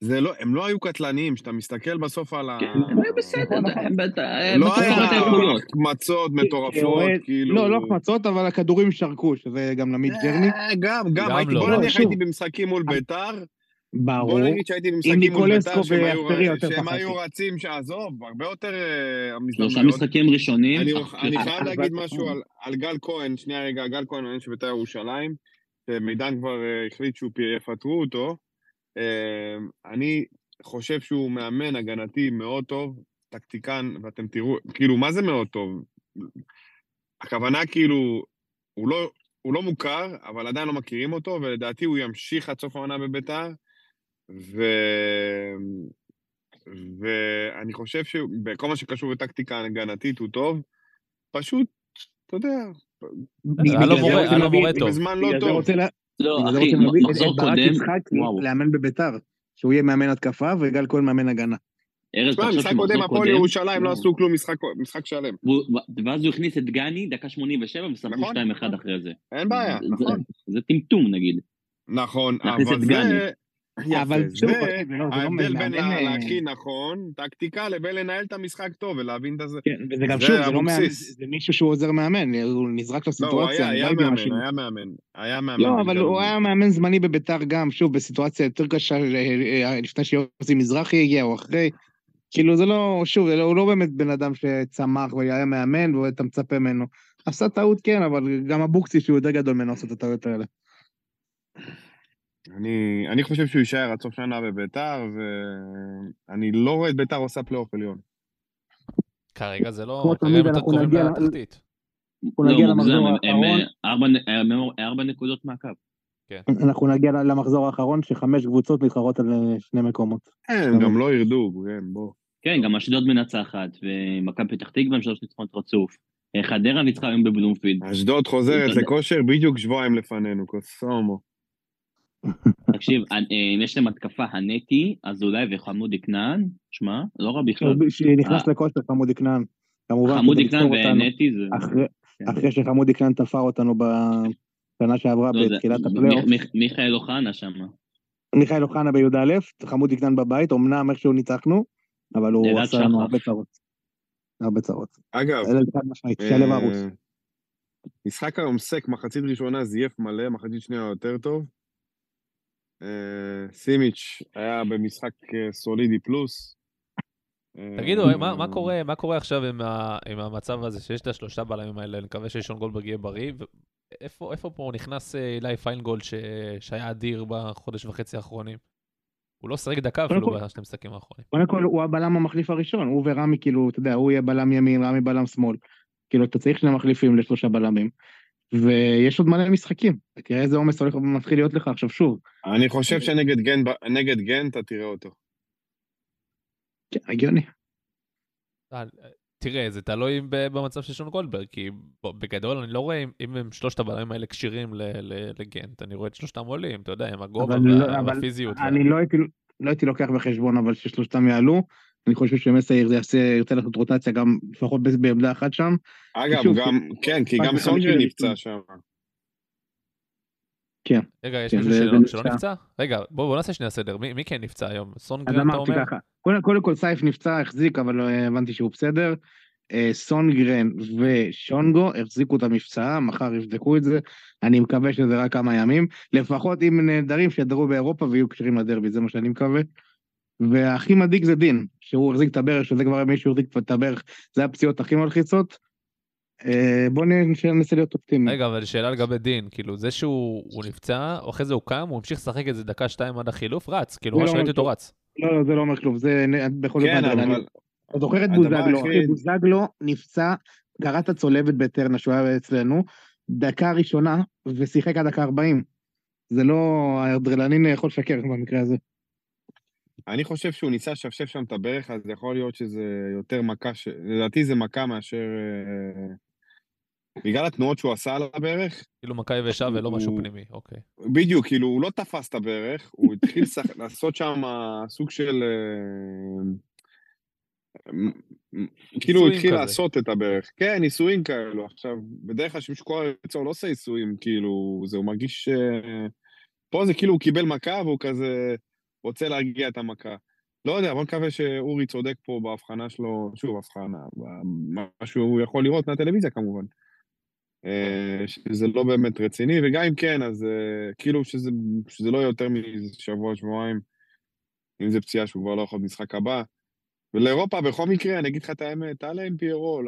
זה... לא, הם לא היו קטלניים, כשאתה מסתכל בסוף על ה... כן, הם היו בסדר, הם לא היה. החמצות מטורפות, כאוהד- כאילו... לא, לא החמצות, אבל הכדורים שרקו, שזה גם ג'רני. אה, גם, גם, גם הייתי, לא. בוא לא, נניח שוב. הייתי במשחקים מול ביתר, ברור. בוא נגיד שהייתי במשחקים מול ביתר, שהם היו- רצים, שעזוב, הרבה יותר אה, שלושה. משחקים ראשונים. אני, אני אך- חייב להגיד משהו על, גל כהן, שנייה רגע, גל כהן, מאמן של בית"ר ירושלים, שמידן כבר אה, החליט שהוא יפטרו אותו. אה, אני חושב שהוא מאמן הגנתי מאוד טוב, טקטיקן, ואתם תראו, כאילו, מה זה מאוד טוב? הכוונה כאילו, הוא לא, הוא לא מוכר, אבל עדיין לא מכירים אותו, ולדעתי הוא ימשיך עד סוף העונה בביתר, ו... ואני חושב שבכל מה שקשור לטקטיקה הגנתית הוא טוב, פשוט, אתה יודע, היה לו בגלל זה מורה- טוב. בזמן לא טוב. לא, אחי, את- מחזור את ברק קודם, יצחק וואו. לאמן בביתר. שהוא יהיה מאמן התקפה וגל כהן מאמן הגנה. ארז, תחשוב משחק שמחזור קודם הפועל קודם- ירושלים לא. עשו כלום משחק- שלם. ואז הוא הכניס את גני, דקה 87, וספרו נכון, 2-1 נכון. אחרי זה. אין בעיה, זה- נכון. זה טמטום, נגיד. נכון, אבל זה... אבל שוב, זה לא- לא ההבדל בין אה, להכין נכון, טקטיקה, לבין לנהל את המשחק טוב ולהבין את זה. כן, וזה גם שוב, זה לא מאמן. זה מישהו שהוא עוזר מאמן, הוא נזרק לא, לסיטואציה, לא היה מה מאמן. היה מאמן. היה מאמן. לא, אבל הוא. היה מאמן זמני בביתר גם, שוב, בסיטואציה יותר קשה, אה, אה, לפני שיוסי מזרחי הגיע, או אחרי. כאילו זה לא, שוב, לא- הוא לא באמת בן אדם שצמח והיה מאמן ואתה מצפה ממנו. עשה טעות כן, אבל גם אבוקסיס שהוא יותר גדול ממנו עושה את הטעויות האלה. אני, אני חושב שהוא יישאר עד סוף שנה בביתר, ואני לא רואה את ביתר עושה פלייאוף עליון. כרגע זה לא, כמו תמיד אנחנו נגיע לתחתית. אנחנו לא, נגיע למחזור האחרון, אה, ארבע נ- הם ארבע נקודות מהקו. אנחנו נגיע למחזור האחרון שחמש קבוצות מתחרות על אה, שני מקומות. הם גם לא ירדו, כן, בוא. כן, גם אשדוד מנצחת, ומכבי פתח תקווה עם שלוש ניצחונות רצוף. חדרה ניצחה היום בבלומפילד. אשדוד חוזרת. לכושר בדיוק שבועיים לפנינו, קוסומו. תקשיב, אה, אם יש להם התקפה הנטי, אזולאי וחמודי כנען, שמע, לא רע בכלל. שנכנס לכושר חמודי כנען. כמובן, חמודי כנען. ונטי זה... אחרי- כן. אחרי שחמודי כנען תפר אותנו בשנה שעברה לא, בתחילת הפלייאוף. מיכאל אוחנה שם. מיכאל אוחנה בי"א, חמודי כנען בבית, אמנם איכשהו ניצחנו, אבל הוא עשה לנו. הרבה צרות. הרבה צרות. אגב, אה. משחק היום סק, מחצית ראשונה זייף מלא, מחצית שנייה יותר טוב. אה, סימיץ' היה במשחק אה, סולידי פלוס. אה, תגידו, מה, מה, קורה, מה קורה עכשיו עם, ה, עם המצב הזה שיש את השלושה בלמים האלה? אני מקווה ששון גולדברג יהיה בריא. ואיפה איפה פה נכנס אה, אילי פיינגולד ש, שהיה אדיר בחודש וחצי האחרונים? הוא לא שיחק דקה אפילו בשני המשחקים האחרונים. קודם כל הוא הבלם המחליף הראשון, הוא ורמי כאילו, אתה יודע, הוא יהיה בלם ימין, רמי בלם שמאל. כאילו, אתה צריך שני מחליפים לשלושה בלמים. ויש עוד מלא משחקים. תראה איזה עומס הולך ומתחיל להיות לך עכשיו שוב. אני חושב שנגד גן, נגד גן אתה תראה אותו. כן, הגיוני. אה, תראה, זה תלוי במצב של שון גולדברג, כי בגדול אני לא רואה אם, הם שלושת הבלמים האלה כשירים ל- ל- לגנט, אני רואה את שלושתם עולים, אתה יודע, עם הגובה אבל לא- והפיזיות. אני לא הייתי, לא הייתי לוקח בחשבון אבל ששלושתם יעלו. אני חושב שמסי יעשה, ירצה לעשות רוטציה גם לפחות בעמדה אחת שם. אגב, שוב, גם, כן, כי רק גם בחמישי סונגרן. נפצע שם. כן. רגע, יש כן, מישהו זה- שלא, זה נפצע. רגע, בוא, בוא נעשה שנייה סדר, מי, מי כן נפצע היום? סונגרן, אתה אמרתי אומר? ככה, קודם, כל סייף נפצע, החזיק, אבל אה, הבנתי שהוא בסדר. אה, סונגרן ושונגו החזיקו את המבצע, מחר יבדקו את זה. אני מקווה שזה רק כמה ימים. לפחות אם נהדרים, שידרו באירופה ויהיו קשרים לדרבי, זה מה שאני מקווה. והכי מדאיג זה דין, שהוא החזיק את הברך, שזה כבר מישהו החזיק את הברך, זה הפציעות הכי מלחיצות. אה, בואו ננסה להיות אופטימיים. רגע, אבל שאלה לגבי דין, כאילו, זה שהוא הוא נפצע, או אחרי זה הוא קם, הוא המשיך לשחק איזה דקה שתיים עד החילוף, רץ, כאילו, זה ממש לא ראיתי אותו רץ. לא, לא, זה לא אומר כלום, זה בכל זאת כן. אבל אתה זוכר את בוזגלו, בוזגלו נפצע, קרע את הצולבת בטרנה שהוא היה אצלנו, דקה ראשונה, ושיחק עד דקה 40. זה לא, האדרנלין יכול לשקר במקרה הזה. אני חושב שהוא ניסה לשפשף שם את הברך, אז יכול להיות שזה יותר מכה, ש... לדעתי זה מכה מאשר... אה, בגלל התנועות שהוא עשה על הברך, כאילו מכה יבשה ולא משהו פנימי, אוקיי. בדיוק, כאילו, הוא לא תפס את הברך, הוא התחיל. לעשות שם סוג של... אה, כאילו, הוא התחיל כזה. לעשות את הברך. כן, ניסויים כאלו. עכשיו, בדרך כלל כשמישהו קורא הוא לא עושה ניסויים, כאילו, זה, הוא מרגיש... אה, פה זה כאילו הוא קיבל מכה והוא כזה להרגיע את המכה. לא יודע, בוא נקווה שאורי צודק פה בהבחנה שלו, שוב, הבחנה, מה שהוא יכול לראות מהטלוויזיה כמובן. אה, שזה לא באמת רציני, וגם אם כן, אז אה, כאילו שזה, שזה לא יהיה יותר משבוע, שבועיים, אם זה פציעה שהוא כבר לא יכול במשחק הבא. ולאירופה, בכל מקרה, אני אגיד לך את האמת, תעלה עם פיירו,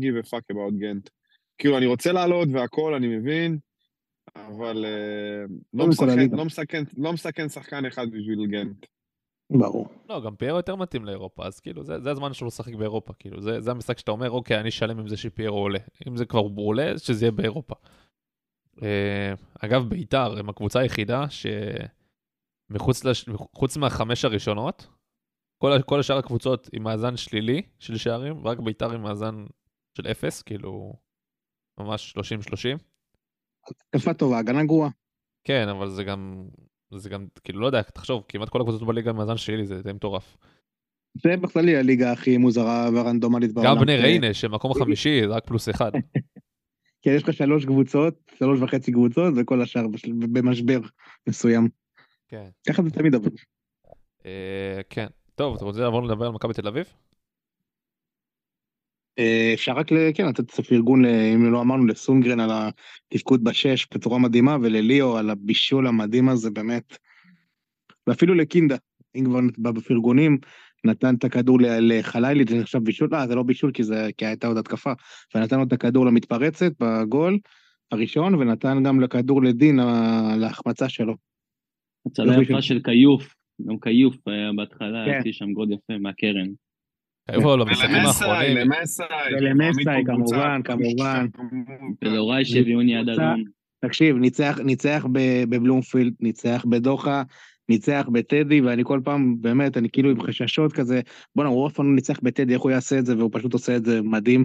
give a fuck about גנט. כאילו, אני רוצה לעלות והכל, אני מבין, אבל אה, לא מסכן. לא מסכן, לא מסכן שחקן אחד בשביל גנט. ברור. לא, גם פיירו יותר מתאים לאירופה, אז כאילו, זה, זה הזמן שלו לשחק באירופה, כאילו, זה, זה המשחק שאתה אומר, אוקיי, אני שלם עם זה שפיירו עולה. אם זה כבר הוא עולה, שזה יהיה באירופה. אה, אגב, ביתר הם הקבוצה היחידה שמחוץ לש... חוץ מהחמש הראשונות, כל, כל השאר הקבוצות עם מאזן שלילי של שערים, ורק ביתר עם מאזן של אפס, כאילו, ממש 30-30. התקפה טובה, הגנה גרועה. כן, אבל זה גם, זה גם, כאילו, לא יודע, תחשוב, כמעט כל הקבוצות בליגה מאזן שלילי, זה די מטורף. זה בכללי הליגה הכי מוזרה והרנדומלית בעולם. גם בני אה, ריינה, שמקום החמישי, זה רק פלוס אחד. כן, יש לך שלוש קבוצות, שלוש וחצי קבוצות, וכל השאר במשבר מסוים. כן. ככה זה תמיד עובד. אה, כן. טוב, אתה רוצה לעבור לדבר על מכבי תל אביב? אה, אפשר רק, כן, לתת קצת פרגון, ל- אם לא אמרנו, לסונגרן על התפקוד בשש בצורה מדהימה, ולליאו על הבישול המדהים הזה, באמת. ואפילו לקינדה, אם כבר בא בפרגונים, נתן את הכדור לחלילי, זה נחשב בישול, לא, זה לא בישול כי זה, כי הייתה עוד התקפה, ונתן לו את הכדור למתפרצת בגול הראשון, ונתן גם לכדור לדין, ה- להחמצה שלו. הצלה יופי יפה של- כיוף, גם כיוף היה בהתחלה, כן. הוציא שם גול יפה מהקרן. ולמסאי, האחרונים? למסאי. ולמסאי, כמובן. כמובן. ולהוראי שביוני יד קבוצה- אדום. תקשיב, ניצח, ניצח ב- בבלומפילד, ניצח בדוחה, ניצח בטדי, ואני כל פעם, באמת, אני כאילו עם חששות כזה, בואנה, הוא אף פעם לא ניצח בטדי, איך הוא יעשה את זה, והוא פשוט עושה את זה מדהים,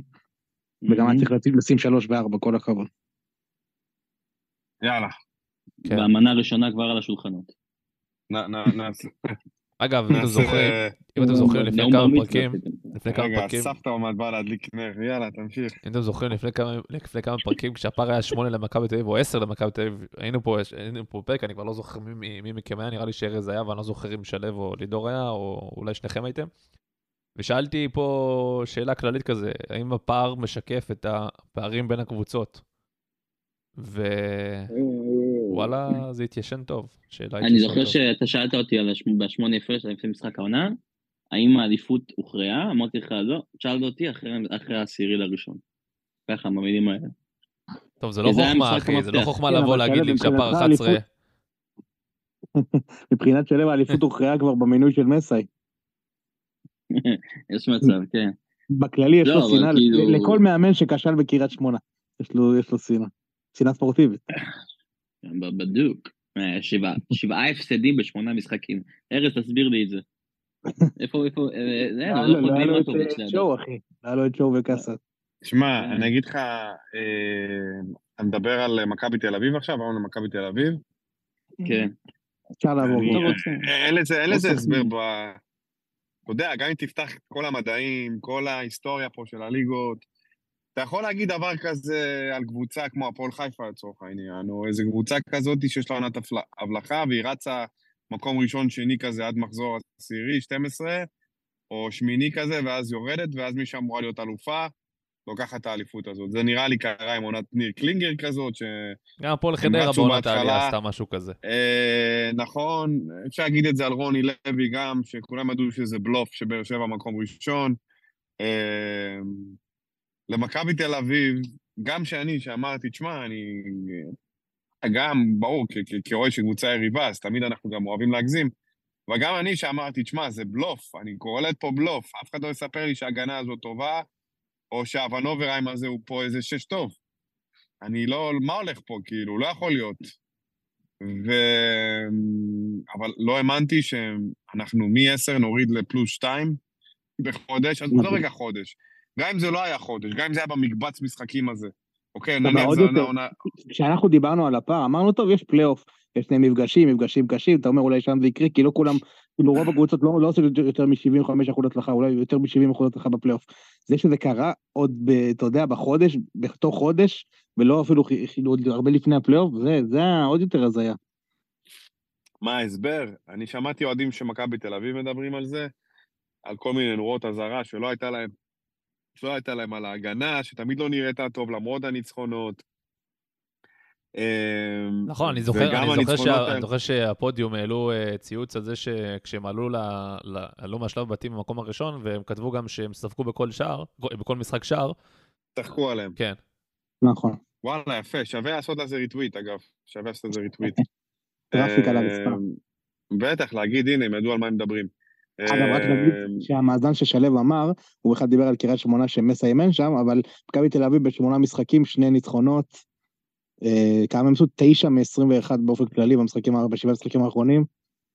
וגם היה צריך לשים- לשים שלוש וארבע, כל הכבוד. יאללה, כן. והמנה הראשונה כבר על השולחנות. אגב, אם אתם זוכרים, אם אתם זוכרים לפני כמה פרקים. לפני כמה רגע, פרקים, הסבתא עומד באה להדליק נר, יאללה, תמשיך. אם אתם זוכרים לפני כמה, פרקים, כשהפער היה שמונה למכבי תל אביב או עשר למכבי תל אביב, היינו פה, היינו פה פרק, אני כבר לא זוכר מי- מי מי מכם היה, נראה לי שארז היה, ואני לא זוכר אם שלו או לידור היה, או אולי שניכם הייתם. ושאלתי פה שאלה כללית כזה, האם הפער משקף את הפערים בין הקבוצות? ווואלה, זה התיישן טוב. אני זוכר. שאתה שאלת אותי על השמ- בשמונה הפרש לפני משחק העונה, האם האליפות הוכרעה? אמרתי לך לא, שאלת אותי אחרי העשירי לראשון. ככה, במילים האלה. טוב, זה לא חוכמה, אחי, זה לא. חוכמה כן, לבוא להגיד לי כשהפער 11... אליפות- מבחינת שלו האליפות הוכרעה כבר במינוי של מסאי. יש מצב, כן. בכללי יש לא, לו שנאה, כאילו- לכל מאמן שכשל בקריית שמונה, יש לו יש לו שנאה. שנאה ספורטיבית. בדוק. אה, שבעה, שבעה הפסדים בשמונה משחקים. ארז, תסביר לי את זה. איפה, איפה, אה, זה, היה לא לו- את אה. שואו, אחי. היה לו את שואו וקאסה. שמע, כן. אני אגיד לך, אה, אתה מדבר על מכבי תל אביב עכשיו, אמרנו מכבי תל אביב. כן. אפשר לעבור. לא. אין לזה, לא הסבר. ב... אתה יודע, גם אם תפתח את כל המדעים, כל ההיסטוריה פה של הליגות, אתה יכול להגיד דבר כזה על קבוצה כמו הפועל חיפה לצורך העניין, או איזו קבוצה כזאת שיש לה עונת הבלחה והיא רצה מקום ראשון, שני כזה עד מחזור עשירי, 12, או שמיני כזה, ואז יורדת, ואז מי שאמורה להיות אלופה, לוקחת את האליפות הזאת. זה נראה לי קרה עם עונת ניר קלינגר כזאת, ש... גם הפועל חדרה בעונת העלייה עשתה משהו כזה. אה, נכון, אפשר להגיד את זה על רוני לוי גם, שכולם ידעו שזה בלוף שבאר שבע מקום ראשון. אה, למכבי תל אביב, גם שאני, שאמרתי, תשמע, אני... גם, ברור, כ- כ- כאוהד של קבוצה יריבה, אז תמיד אנחנו גם אוהבים להגזים, אבל גם אני שאמרתי, תשמע, זה בלוף, אני קורא לזה פה בלוף, אף אחד לא יספר לי שההגנה הזאת טובה, או שהוונוברהיים הזה הוא פה איזה שש טוב. אני לא, מה הולך פה, כאילו? לא יכול להיות. ו... אבל לא האמנתי שאנחנו מ-10 נוריד לפלוס 2 בחודש, אז לא. רגע חודש. גם אם זה לא היה חודש, גם אם זה היה במקבץ משחקים הזה. אוקיי, נניח זה עונה... כשאנחנו דיברנו על הפער, אמרנו, טוב, יש פלייאוף, יש שני מפגשים, מפגשים קשים, אתה אומר אולי שם זה יקרה, כי לא כולם, כאילו רוב הקבוצות לא, לא עושות יותר- יותר מ-75 אחוז הצלחה, אולי יותר מ-70 אחוז הצלחה בפלייאוף. זה שזה קרה עוד, ב, אתה יודע, בחודש, בתוך חודש, ולא אפילו כאילו עוד הרבה לפני הפלייאוף, זה, זה היה עוד יותר הזיה. מה ההסבר? אני שמעתי אוהדים של מכבי תל אביב מדברים על זה, על כל מיני נורות אזהרה שלא הייתה להם, שלא הייתה להם על ההגנה, שתמיד לא נראתה טוב למרות הניצחונות. אמ, נכון, אני זוכר, אני זוכר, שה, אני זוכר שהפודיום העלו uh, ציוץ על זה שכשהם עלו, ל, ל, עלו מהשלב בתים במקום הראשון, והם כתבו גם שהם ספגו בכל שער, בכל משחק שער, צחקו עליהם. כן. נכון. וואלה, יפה, שווה לעשות על זה ריטוויט, אגב. שווה לעשות על זה ריטוויט. גרפיקה. אמ, בטח, להגיד, הנה, הם ידעו על מה הם מדברים. אגב, רק נגיד אמ, שהמאזן ששלו אמר, הוא בכלל דיבר על קריית שמונה שמסה אימן שם, אבל מכבי תל אביב בשמונה משחקים, שני ניצחונות, אה, כמה הם עשו? תשע מ-21 באופן כללי במשחקים, בשבעה המשחקים האחרונים.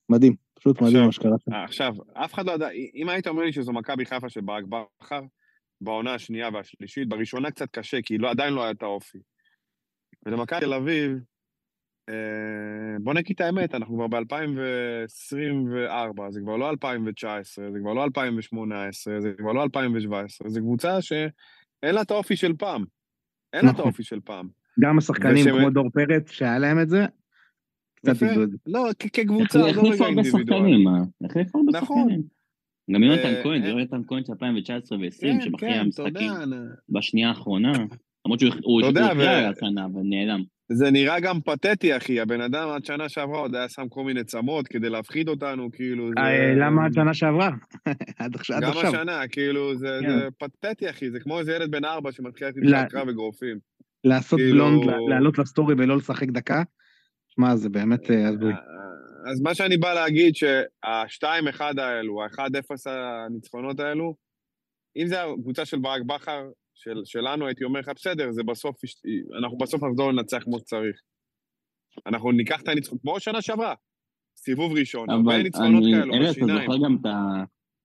מדהים, פשוט מדהים מה שקרה שם. אה, עכשיו, אף אחד לא ידע, אם היית אומר לי שזו מכבי חיפה של ברק בכר, בעונה השנייה והשלישית, בראשונה קצת קשה, כי לא, עדיין לא היה את האופי. ולמכבי תל אביב, בוא נגיד את האמת, אנחנו כבר ב-2024, זה כבר לא 2019, זה כבר לא 2018, זה כבר לא 2017, זו קבוצה שאין לה את האופי של פעם. אין לה את נכון. האופי של פעם. גם השחקנים כמו דור פרץ, שהיה להם את זה, קצת זה. לא, כקבוצה, החליפו רגע הרבה אינדיבידואל. שחקנים, מה? החליפו הרבה נכון. שחקנים. גם יונתן אה, כהן, אה. יונתן כהן של 2019 ו-2020, כן, שמכריע כן, משחקים בשנייה האחרונה. למרות שהוא הכריע ו- השנה, אבל נעלם. זה נראה גם פתטי, אחי. הבן אדם עד שנה שעברה עוד היה שם כל מיני צמות כדי להפחיד אותנו, כאילו, זה... אה, למה עד שנה שעברה? עד עכשיו. גם. השנה, כאילו, זה כן. זה פתטי, אחי. זה כמו איזה ילד בן ארבע שמתחיל לא. עם קרב אגרופים. לעשות כאילו- בלונד, לעלות לסטורי ולא לשחק דקה. שמע, זה באמת אה, הזוי. אז מה שאני בא להגיד, שה-2-1 האלו, ה-1-0 הניצחונות האלו, אם זה הקבוצה של ברק בכר, של, שלנו, הייתי אומר לך, בסדר, זה בסוף, אנחנו בסוף נחזור לנצח כמו שצריך. אנחנו ניקח את הניצחון, כמו שנה שעברה, סיבוב ראשון, הרבה אבל ניצחונות אני, כאלו, ארז, אתה בשיניים. זוכר גם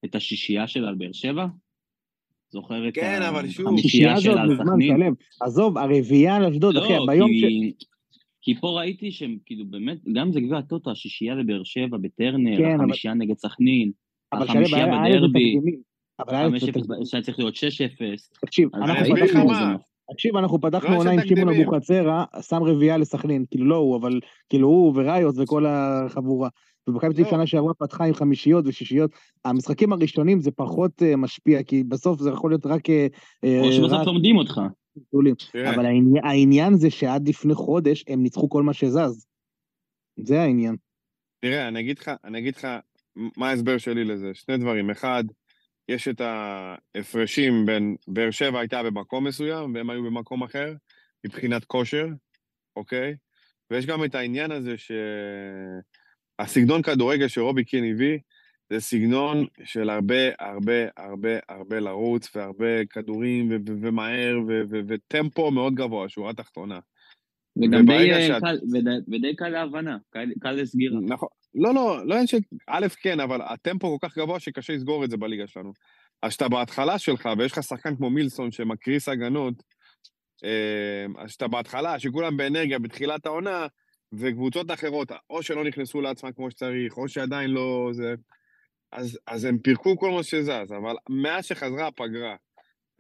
את השישייה שלה על באר שבע? זוכר את כן, אבל החמישייה הזאת על סכנין? עזוב, הרביעייה על אשדוד, אחי, לא, ביום ש... כי... כי פה ראיתי שהם כאילו באמת, גם זה גביע הטוטו, השישייה לבאר שבע בטרנר, כן, אבל- החמישייה נגד סכנין, אבל החמישייה בדרבי. אבל היה לזה 5-0, תקדימים. שהיה צריך להיות 6-0. תקשיב, אנחנו לך פתחנו... תקשיב, אנחנו פתחנו לא עונה עם שמעון. אבוחצירא, שם רביעייה לסכנין, כאילו לא הוא, אבל כאילו הוא וראיוס וכל החבורה. ומכבי תל אביב לא. שנה שעברה פתחה עם חמישיות ושישיות. המשחקים הראשונים זה פחות אה, משפיע, כי בסוף זה יכול להיות רק... אה, אה, או שבסוף לומדים אותך. גדולים. תראה, אבל העניין- העניין זה שעד לפני חודש הם ניצחו כל מה שזז. זה העניין. תראה, אני אגיד לך, אני אגיד לך מה ההסבר שלי לזה. שני דברים. אחד, יש את ההפרשים בין באר שבע הייתה במקום מסוים, והם היו במקום אחר, מבחינת כושר, אוקיי? ויש גם את העניין הזה שהסגנון כדורגל שרובי קין הביא, זה סגנון של הרבה, הרבה, הרבה, הרבה לרוץ, והרבה כדורים, ומהר, וטמפו מאוד גבוה, שורה תחתונה. וגם די, שאת- קל, ודי, ודי קל להבנה, קל, קל לסגירה. נכון. לא, לא, לא עניין של... א', כן, אבל הטמפו כל כך גבוה שקשה לסגור את זה בליגה שלנו. אז שאתה בהתחלה שלך, ויש לך שחקן כמו מילסון שמקריס הגנות, אה, אז שאתה בהתחלה, שכולם באנרגיה בתחילת העונה, וקבוצות אחרות, או שלא נכנסו לעצמם כמו שצריך, או שעדיין לא... זה... אז, אז הם פירקו כל מה שזז, אבל מאז שחזרה הפגרה,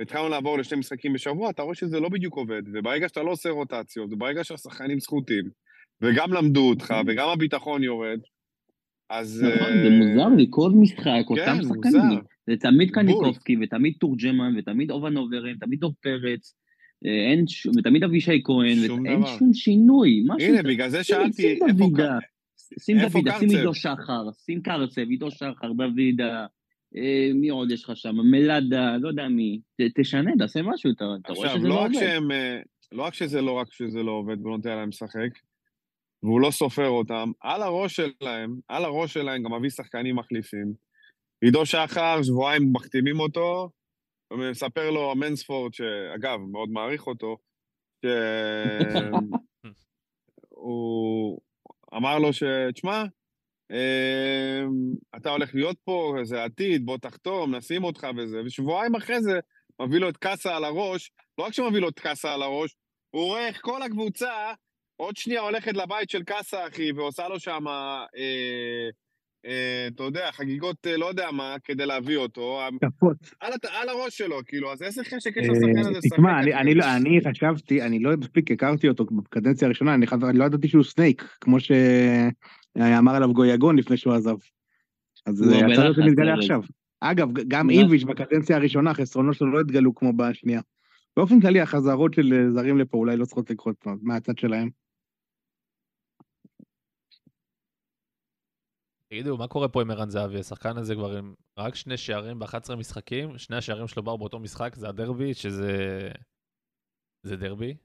והתחלנו לעבור לשני משחקים בשבוע, אתה רואה שזה לא בדיוק עובד, וברגע שאתה לא עושה רוטציות, וברגע שהשחקנים זכותים, וגם למדו אותך, וגם הביטחון יורד, אז... נכון, אה, זה מוזר לי, כל משחק, אותם כן, שחקנים. מוזר. זה תמיד. קניקובסקי, ותמיד תורג'מן, ותמיד אובנוברים, תמיד דור פרץ, אה. ותמיד אבישי כהן, ואין. שום שינוי. הנה, בגלל זה שאלתי, שים איפה... דוידה, שים דוידה, שים קרצב? עידו שחר, שים קרצב, עידו שחר, דוידה, אה, מי עוד יש לך שם? מלאדה, לא יודע מי. ת- תשנה, תעשה משהו, אתה אתה רואה עכשיו, שזה לא לא רק עובד. שהם... אה, לא רק שזה לא רק שזה לא עובד ולא נותן להם לשחק, והוא לא סופר אותם, על הראש שלהם, על הראש שלהם גם מביא שחקנים מחליפים. עידו שחר, שבועיים מחתימים אותו, ומספר לו מנספורד, שאגב, מאוד מעריך אותו, שהוא אמר לו ש... תשמע, אה, אתה הולך להיות פה, זה עתיד, בוא תחתום, נשים אותך וזה, ושבועיים אחרי זה מביא לו את קאסה על הראש, לא רק שמביא לו את קאסה על הראש, הוא רואה איך כל הקבוצה עוד שנייה הולכת לבית של קאסה, אחי, ועושה לו שם, אה, אה, אתה יודע, חגיגות אה, לא יודע מה, כדי להביא אותו, כפות. על, על הראש שלו, כאילו, אז איזה חשק יש אה, לשחקן הזה לשחק? תשמע, אני-? אני לא- אני חשבתי, אני לא מספיק הכרתי אותו בקדנציה הראשונה, אני לא ידעתי שהוא סנייק, כמו שאמר עליו גויגון לפני שהוא עזב. אז הוא אה, הרבה הצד הזה לחץ, מתגלה ארז. עכשיו. אגב, גם איביץ' בקדנציה הראשונה, החסרונות שלו לא התגלו כמו בשנייה. באופן כללי, החזרות של אה, זרים לפה אולי לא צריכות לקרות מהצד שלהם. תגידו, מה קורה פה עם ערן זהבי? השחקן הזה כבר עם רק שני שערים ב-11 משחקים, שני השערים שלו באו באותו משחק, זה הדרבי, שזה... זה דרבי?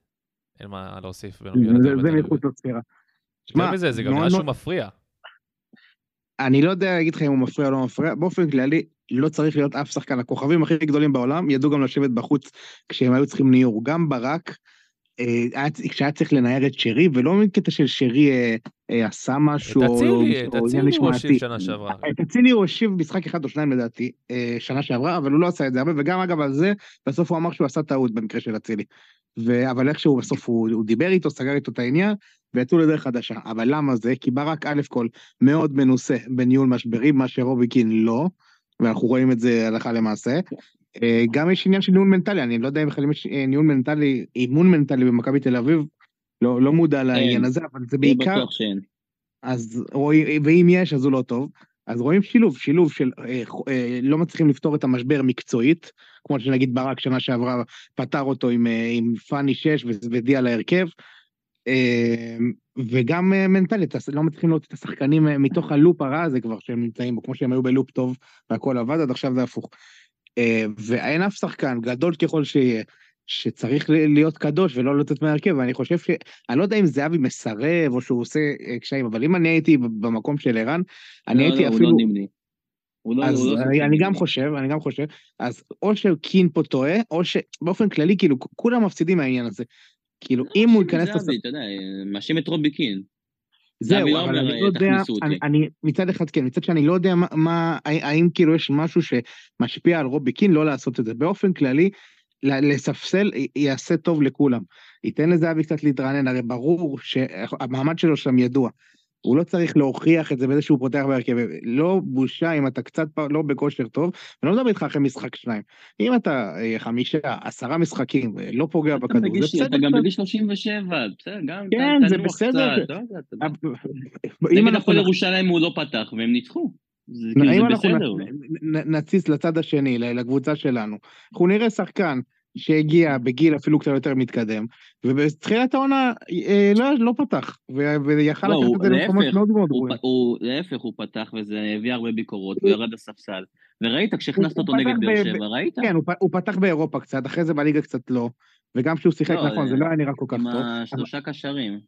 אין מה להוסיף בנוגע זה- לדרבי. זה. מחוץ לספירה. מזה, זה גם נראה שהוא מפריע. אני לא יודע להגיד לך אם הוא מפריע או לא מפריע, באופן כללי לא צריך להיות אף שחקן, הכוכבים הכי גדולים בעולם ידעו גם לשבת בחוץ כשהם היו צריכים ניור, גם ברק, אה, היה- כשהיה צריך לנער את שרי, ולא מקטע של שרי אה, אה, עשה משהו, את אצילי, את אצילי הוא. הושיב שנה שעברה. את אצילי הוא הושיב משחק אחד או שניים לדעתי, שנה שעברה, אבל הוא לא עשה את זה הרבה, וגם אגב על זה, בסוף הוא אמר שהוא עשה טעות במקרה של אצילי. ו- אבל איכשהו בסוף הוא, הוא דיבר איתו, סגר איתו את העניין, ויצאו לדרך חדשה. אבל למה זה? כי ברק א' כל מאוד מנוסה בניהול משברים, מה שרובי קין לא, ואנחנו רואים את זה הלכה למעשה. אה, גם יש עניין של ניהול מנטלי, אני לא יודע אם בכלל יש אה, ניהול מנטלי, אימון מנטלי במכבי תל אביב, לא, לא מודע לעניין הזה, אבל זה בעיקר. אז רואים, ואם יש, אז הוא לא טוב. אז רואים שילוב, שילוב של אה, אה, לא מצליחים לפתור את המשבר מקצועית, כמו שנגיד ברק שנה שעברה פתר אותו עם, אה, עם פאני 6 ודיה להרכב, אה, וגם אה, מנטלית, לא מצליחים להוציא את השחקנים אה, מתוך הלופ הרע הזה כבר שהם נמצאים בו, כמו שהם היו בלופ טוב והכל עבד, עד עכשיו זה הפוך. אה, ואין אף שחקן, גדול ככל שיהיה, שצריך להיות קדוש ולא לתת מהרכב, ואני חושב ש... אני לא יודע אם זהבי מסרב או שהוא עושה אה, קשיים, אבל אם אני הייתי במקום של ערן, אני לא, הייתי לא, אפילו... הוא לא נמני. הוא לא, אז הוא לא אני, אני גם. חושב, אני גם חושב, אז או שקין פה טועה, או שבאופן כללי, כאילו, כולם מפסידים מהעניין הזה. כאילו, אם הוא ייכנס... אתה יודע, מאשים את רובי קין. זהו, לא אבל אומר, אני לא יודע. אני, אני מצד אחד כן, מצד שני אני לא יודע מה, מה, האם כאילו יש משהו שמשפיע על רובי קין לא לעשות את זה. באופן כללי, לספסל יעשה טוב לכולם. ייתן לזהבי קצת להתרענן, הרי ברור שהמעמד שלו שם ידוע. הוא לא צריך להוכיח את זה בזה שהוא פותח בהרכב. לא בושה אם אתה קצת לא בכושר טוב, אני לא מדבר איתך אחרי משחק שניים. אם אתה אה, חמישה, עשרה משחקים, אה, לא פוגע בכדור, זה בסדר. אתה גם. בגיל 37, בסדר, גם כן, זה בסדר. אם נגד אנחנו הפועל ירושלים הוא לא פתח והם ניצחו. זה כאילו, זה בסדר. נ- נציץ לצד השני, לקבוצה שלנו, אנחנו נראה שחקן שהגיע בגיל אפילו קצת יותר מתקדם, ובתחילת העונה אה, לא, לא פתח, ויכל לקחת את זה למקומות מאוד מאוד גרועים. להפך, הוא פתח וזה הביא הרבה ביקורות, הוא ירד לספסל. וראית, כשהכנסת אותו נגד באר שבע, ראית? כן, הוא הוא פתח באירופה קצת, אחרי זה בליגה קצת לא, וגם כשהוא שיחק, לא, נכון, זה אה, לא היה נראה כל כך עם טוב. השלושה קשרים.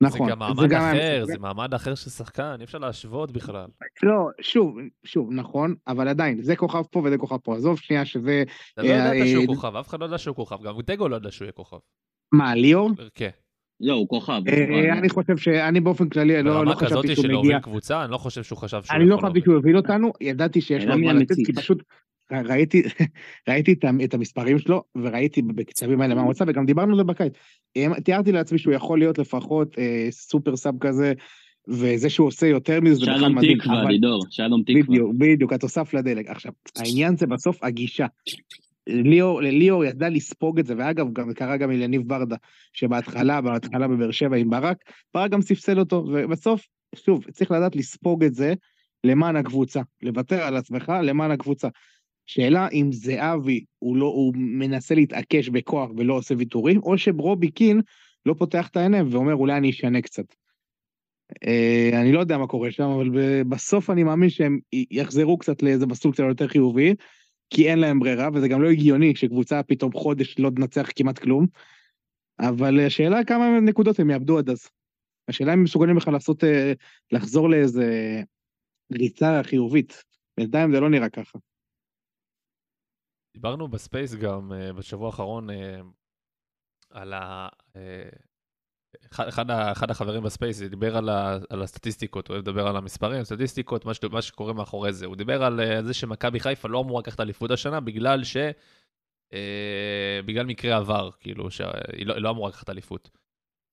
נכון, זה גם מעמד היה אחר, מסוכן. זה מעמד אחר של שחקן, אי אפשר להשוות בכלל. לא, שוב, שוב, נכון, אבל עדיין, זה כוכב פה וזה כוכב פה, עזוב שנייה שזה, אתה לא אה, ידעת שהוא אה, כוכב, אף אחד לא ידע שהוא כוכב, גם דגו לא ידע שהוא יהיה כוכב. מה, ליאור? כן. לא, הוא כוכב. אה, כוכב. אני חושב שאני באופן כללי לא לא ברמה חשבתי כזאת שהוא של מגיע, להוביל קבוצה, אני לא חושב שהוא חשב שהוא אני לא יכול חשבתי להוביל. שהוא יוביל אותנו, ידעתי שיש לו מה לתת, כי. פשוט ראיתי, ראיתי את המספרים שלו, וראיתי בקצבים האלה מה הוא עושה, וגם דיברנו על זה בקיץ. תיארתי לעצמי שהוא יכול להיות לפחות אה, סופר סאב כזה, וזה שהוא עושה יותר מזה, זה בכלל שלום מדהים, תקווה, אבל לידור, שלום תקווה. בדיוק, בדיוק, התוסף לדלק. עכשיו, העניין זה בסוף הגישה. ליאור, ליאור ידע לספוג את זה, ואגב, גם קרה גם אליניב ברדה, שבהתחלה, בהתחלה בבאר שבע עם ברק, ברק גם ספסל אותו, ובסוף, שוב, צריך לדעת לספוג את זה למען הקבוצה, לוותר על עצמך למען הקבוצה. שאלה אם זהבי, הוא לא, הוא מנסה להתעקש בכוח ולא עושה ויתורים, או שברובי קין לא פותח את העיניים ואומר, אולי אני אשנה קצת. אה, אני לא יודע מה קורה שם, אבל בסוף אני מאמין שהם יחזרו קצת לאיזה מסלול קצת יותר חיובי, כי אין להם ברירה, וזה גם לא הגיוני שקבוצה פתאום חודש לא תנצח כמעט כלום. אבל השאלה כמה נקודות הם יאבדו עד אז. השאלה אם הם מסוגלים בכלל לעשות, אה, לחזור לאיזה ריצה חיובית. בינתיים זה לא נראה ככה. דיברנו בספייס גם uh, בשבוע האחרון uh, על ה... Uh, אחד, אחד, החברים בספייס דיבר על, ה, על הסטטיסטיקות, הוא אוהב לדבר על המספרים, סטטיסטיקות, מה, ש, מה שקורה מאחורי זה. הוא דיבר על uh, זה שמכבי חיפה לא אמורה לקחת אליפות השנה בגלל ש... Uh, בגלל מקרה עבר, כאילו, שהיא לא, לא אמורה לקחת אליפות.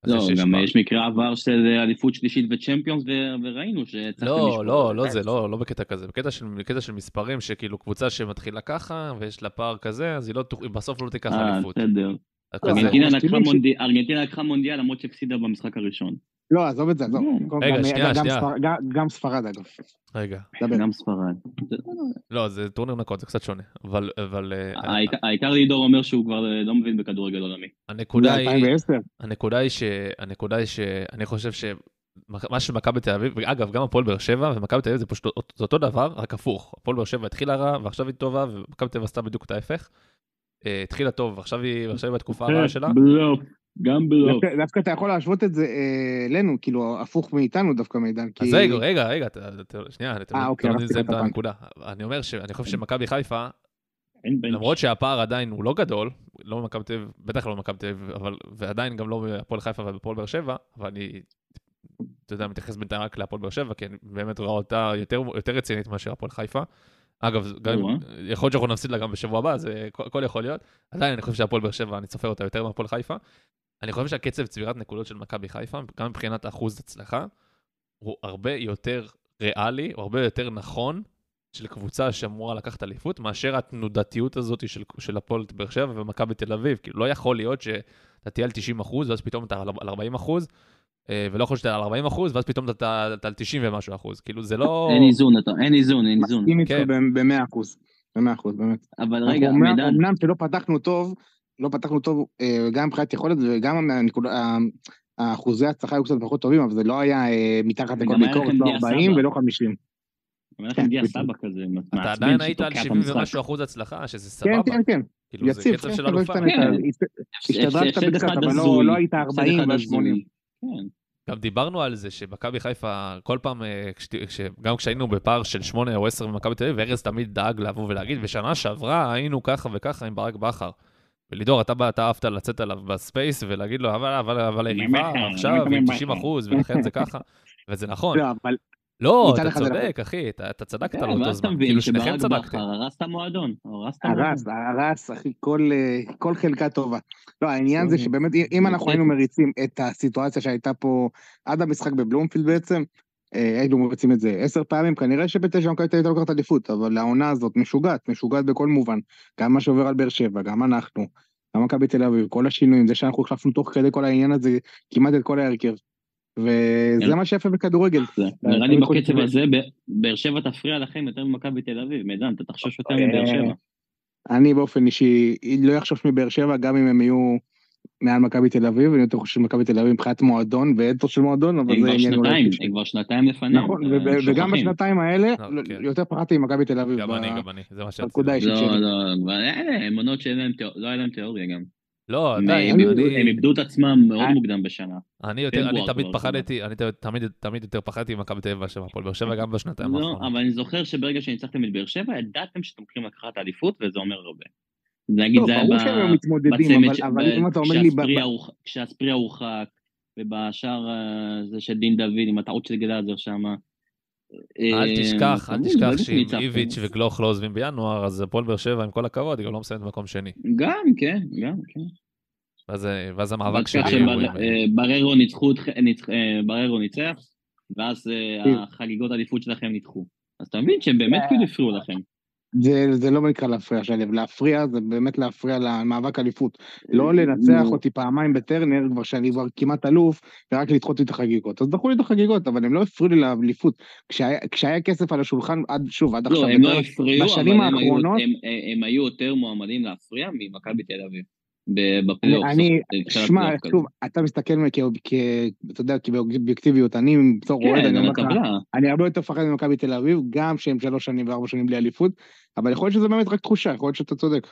לא, גם. יש מקרה עבר של אליפות שלישית וצ'מפיונס, ו- וראינו שהצלחתם לא, לשמור. לא, לא זה, לא, לא בקטע כזה, בקטע של, בקטע של מספרים, שכאילו קבוצה שמתחילה ככה, ויש לה פער כזה, אז היא לא, בסוף לא תיקח אה, אליפות. בסדר. ש- מונדיאל- ארגנטינה לקחה מונדיאל למרות שהפסידה במשחק הראשון. לא, עזוב את זה, עזוב. לא. רגע, גם- שנייה, גם שנייה. גם- ספרד אגב. רגע. גם ספרד. לא, זה טורניר נקות, זה קצת שונה, אבל, אבל אה, העיקר- לידור אומר שהוא כבר לא מבין בכדורגל עולמי. הנקודה היא, 2010. הנקודה היא ש... הנקודה היא שאני חושב ש... מה שמכבי תל אביב, אגב, גם הפועל באר שבע ומכבי תל אביב זה פשוט זה אותו דבר, רק הפוך. הפועל באר שבע התחילה רע ועכשיו היא טובה, ומכבי תל אביב עשתה בדיוק את ההפך. אה, התחילה טוב ועכשיו היא בתקופה הרעה שלה. בלוף, גם בלוף. דווקא- דווקא אתה יכול להשוות את זה אה, אלינו, כאילו, הפוך מאיתנו דווקא מידן. כי- אז רגע, רגע, רגע, אתה- אתה- שנייה, אתם אה, לא אוקיי, נותנים לסיים את. הנקודה. אני אומר שאני חושב שמכבי חיפה. למרות שהפער עדיין הוא לא גדול, לא במכבי תל אביב, בטח לא במכבי תל אביב, אבל, ועדיין גם לא בהפועל חיפה ובפועל באר שבע, אבל אני, אתה יודע, מתייחס בינתיים רק להפועל באר שבע, כי אני באמת רואה אותה יותר, יותר רצינית מאשר הפועל חיפה. אגב, גם. יכול להיות שאנחנו נפסיד לה גם בשבוע הבא, זה הכל יכול להיות. עדיין אני חושב שהפועל באר שבע, אני סופר אותה יותר מהפועל חיפה. אני חושב שהקצב צבירת נקודות של מכבי חיפה, גם מבחינת אחוז הצלחה, הוא הרבה יותר ריאלי, הוא הרבה יותר נכון של קבוצה שאמורה לקחת אליפות, מאשר התנודתיות הזאת של, של הפועל באר שבע ומכבי תל אביב. כאילו, לא יכול להיות שאתה תהיה על 90 אחוז, ואז פתאום אתה על על 40 אחוז, ולא יכול שאתה על 40 אחוז, ואז פתאום אתה אתה על 90 ומשהו אחוז. כאילו, זה לא... אין איזון, אתה- אין איזון, אין איזון. מסכים איתך כן. ב-100 אחוז. ב-100 אחוז, באמת. אבל רגע, מידן, אמנם שלא פתחנו טוב, לא פתחנו טוב אה, גם מבחינת יכולת וגם האחוזי ההצלחה היו קצת פחות טובים, אבל זה לא היה אה, מתחת לכל ביקורת, לא דיה 40 סבא. ולא 50. אומר לכם דיה כן, סבא כזה, אתה עדיין היית על שתוקע את 70 המשחק. ומשהו אחוז הצלחה, שזה כן, סבבה. כן, כן. כאילו, זה יציב, קצב כן, של כן, לא אלופה. השתנית. כן. השתדרגת הפסד קצת, אחד אבל לא-. לא היית הפסד 40 אחד ו-80. כן. גם דיברנו על זה שבמכבי חיפה, כל פעם, אה, גם כשהיינו בפער של 8 או 10 במכבי תל אביב, ארז תמיד דאג לבוא ולהגיד, ושנה שעברה היינו ככה וככה עם ברק בכר. ולידור, אתה אהבת לצאת עליו ב space ולהגיד לו, אבל, אבל, אבל היריבה עכשיו עם בכר." 90 אחוז, ולכן זה ככה. וזה נכון. לא, אבל לא, אתה צודק, אחי, אתה אתה צדקת כן, לאותו ואז אתה זמן. כאילו, שניכם צדקתם. הרס את המועדון, הרס את המועדון. הרס, הרס, אחי, כל, אה, כל חלקה טובה. לא, העניין זה. שבאמת, אם- אנחנו היינו מריצים את הסיטואציה שהייתה פה עד המשחק בבלומפילד בעצם, אה, היינו מריצים את זה עשר פעמים, כנראה שבתשע מכבי תל אביב הייתה לוקחת אליפות, אבל העונה הזאת משוגעת, משוגעת בכל מובן. גם מה שעובר על באר שבע, גם אנחנו, גם מכבי תל אביב, כל השינויים, זה שאנחנו החלפנו תוך כדי כל העניין הזה, כמעט את כל ההרכב. וזה כן. מה שיפה בכדורגל. נראה לי בקצב הזה, באר שבע תפריע לכם יותר ממכבי תל אביב. מידן, אתה תחשוש יותר אה, מבאר שבע. אני באופן אישי לא אחשוש מבאר שבע, גם אם הם יהיו מעל מכבי תל אביב, אני יותר חושב שמכבי תל אביב מבחינת מועדון ואתוס של מועדון, אבל זה עניין אולי שנתיים, אישי. הם כבר שנתיים לפניהם. נכון, וב- וגם. בשנתיים האלה, אה, לא- כן. יותר פחדתי ממכבי תל אביב. גם אני, גם אני, זה מה שרציתי. לא. לא, אבל אלה הם עונות שאין להם לא היה להם תיאוריה גם. לא, הם- די, הם איבדו- את עצמם מאוד אה. מוקדם בשנה. אני יותר, אני תמיד פחדתי, אני תמיד, תמיד יותר פחדתי ממכבי תל אביב מאשר מהפועל באר שבע, גם בשנתיים לא, האחרונות. אבל אני זוכר שברגע שניצחתם את באר שבע, ידעתם שאתם הולכים לקחת אליפות, וזה אומר הרבה. נגיד לא, זה היה בצמד כשהספריה כשהספריה הורחק, ובשער אה, זה של דין דוד, עם הטעות של גלאזר שם. אל תשכח, אל אה, תשכח ברגע שאם. איביץ' וגלוך לא עוזבים בינואר, אז הפועל באר שבע, עם כל הכבוד, היא גם לא מסיימת במקום שני. גם, כן, גם, כן. ואז, המאבק שלי... עם- שבררו ניצחו, אה, בררו ניצח, ואז אה, כן. החגיגות האליפות שלכם נדחו. אז אתה מבין שהם באמת כאילו הפריעו לכם. זה, זה לא נקרא להפריע, שלו, להפריע זה באמת להפריע למאבק אליפות. לא לנצח אותי פעמיים בטרנר, כבר שאני כבר כמעט אלוף, ורק לדחות לי את החגיגות. אז דחו לי את החגיגות, אבל הם לא הפריעו לי לאליפות. כשהיה, כשהיה כסף על השולחן, עד, שוב, עד עכשיו, לא, הם לא הפריעו, אבל הם היו- האחרונות- הם- הם היו יותר מועמדים להפריע ממכבי תל אביב. ב- בפלייאוף. אני, שמע. שוב, אתה מסתכל כ... כ... אתה יודע, כאובייקטיביות, אני בתור אוהד, כן, אני על אומר לך. אני הרבה יותר מפחד ממכבי תל אביב, גם שהם שלוש שנים וארבע שנים בלי אליפות, אבל יכול להיות שזה באמת רק תחושה, יכול להיות שאתה צודק.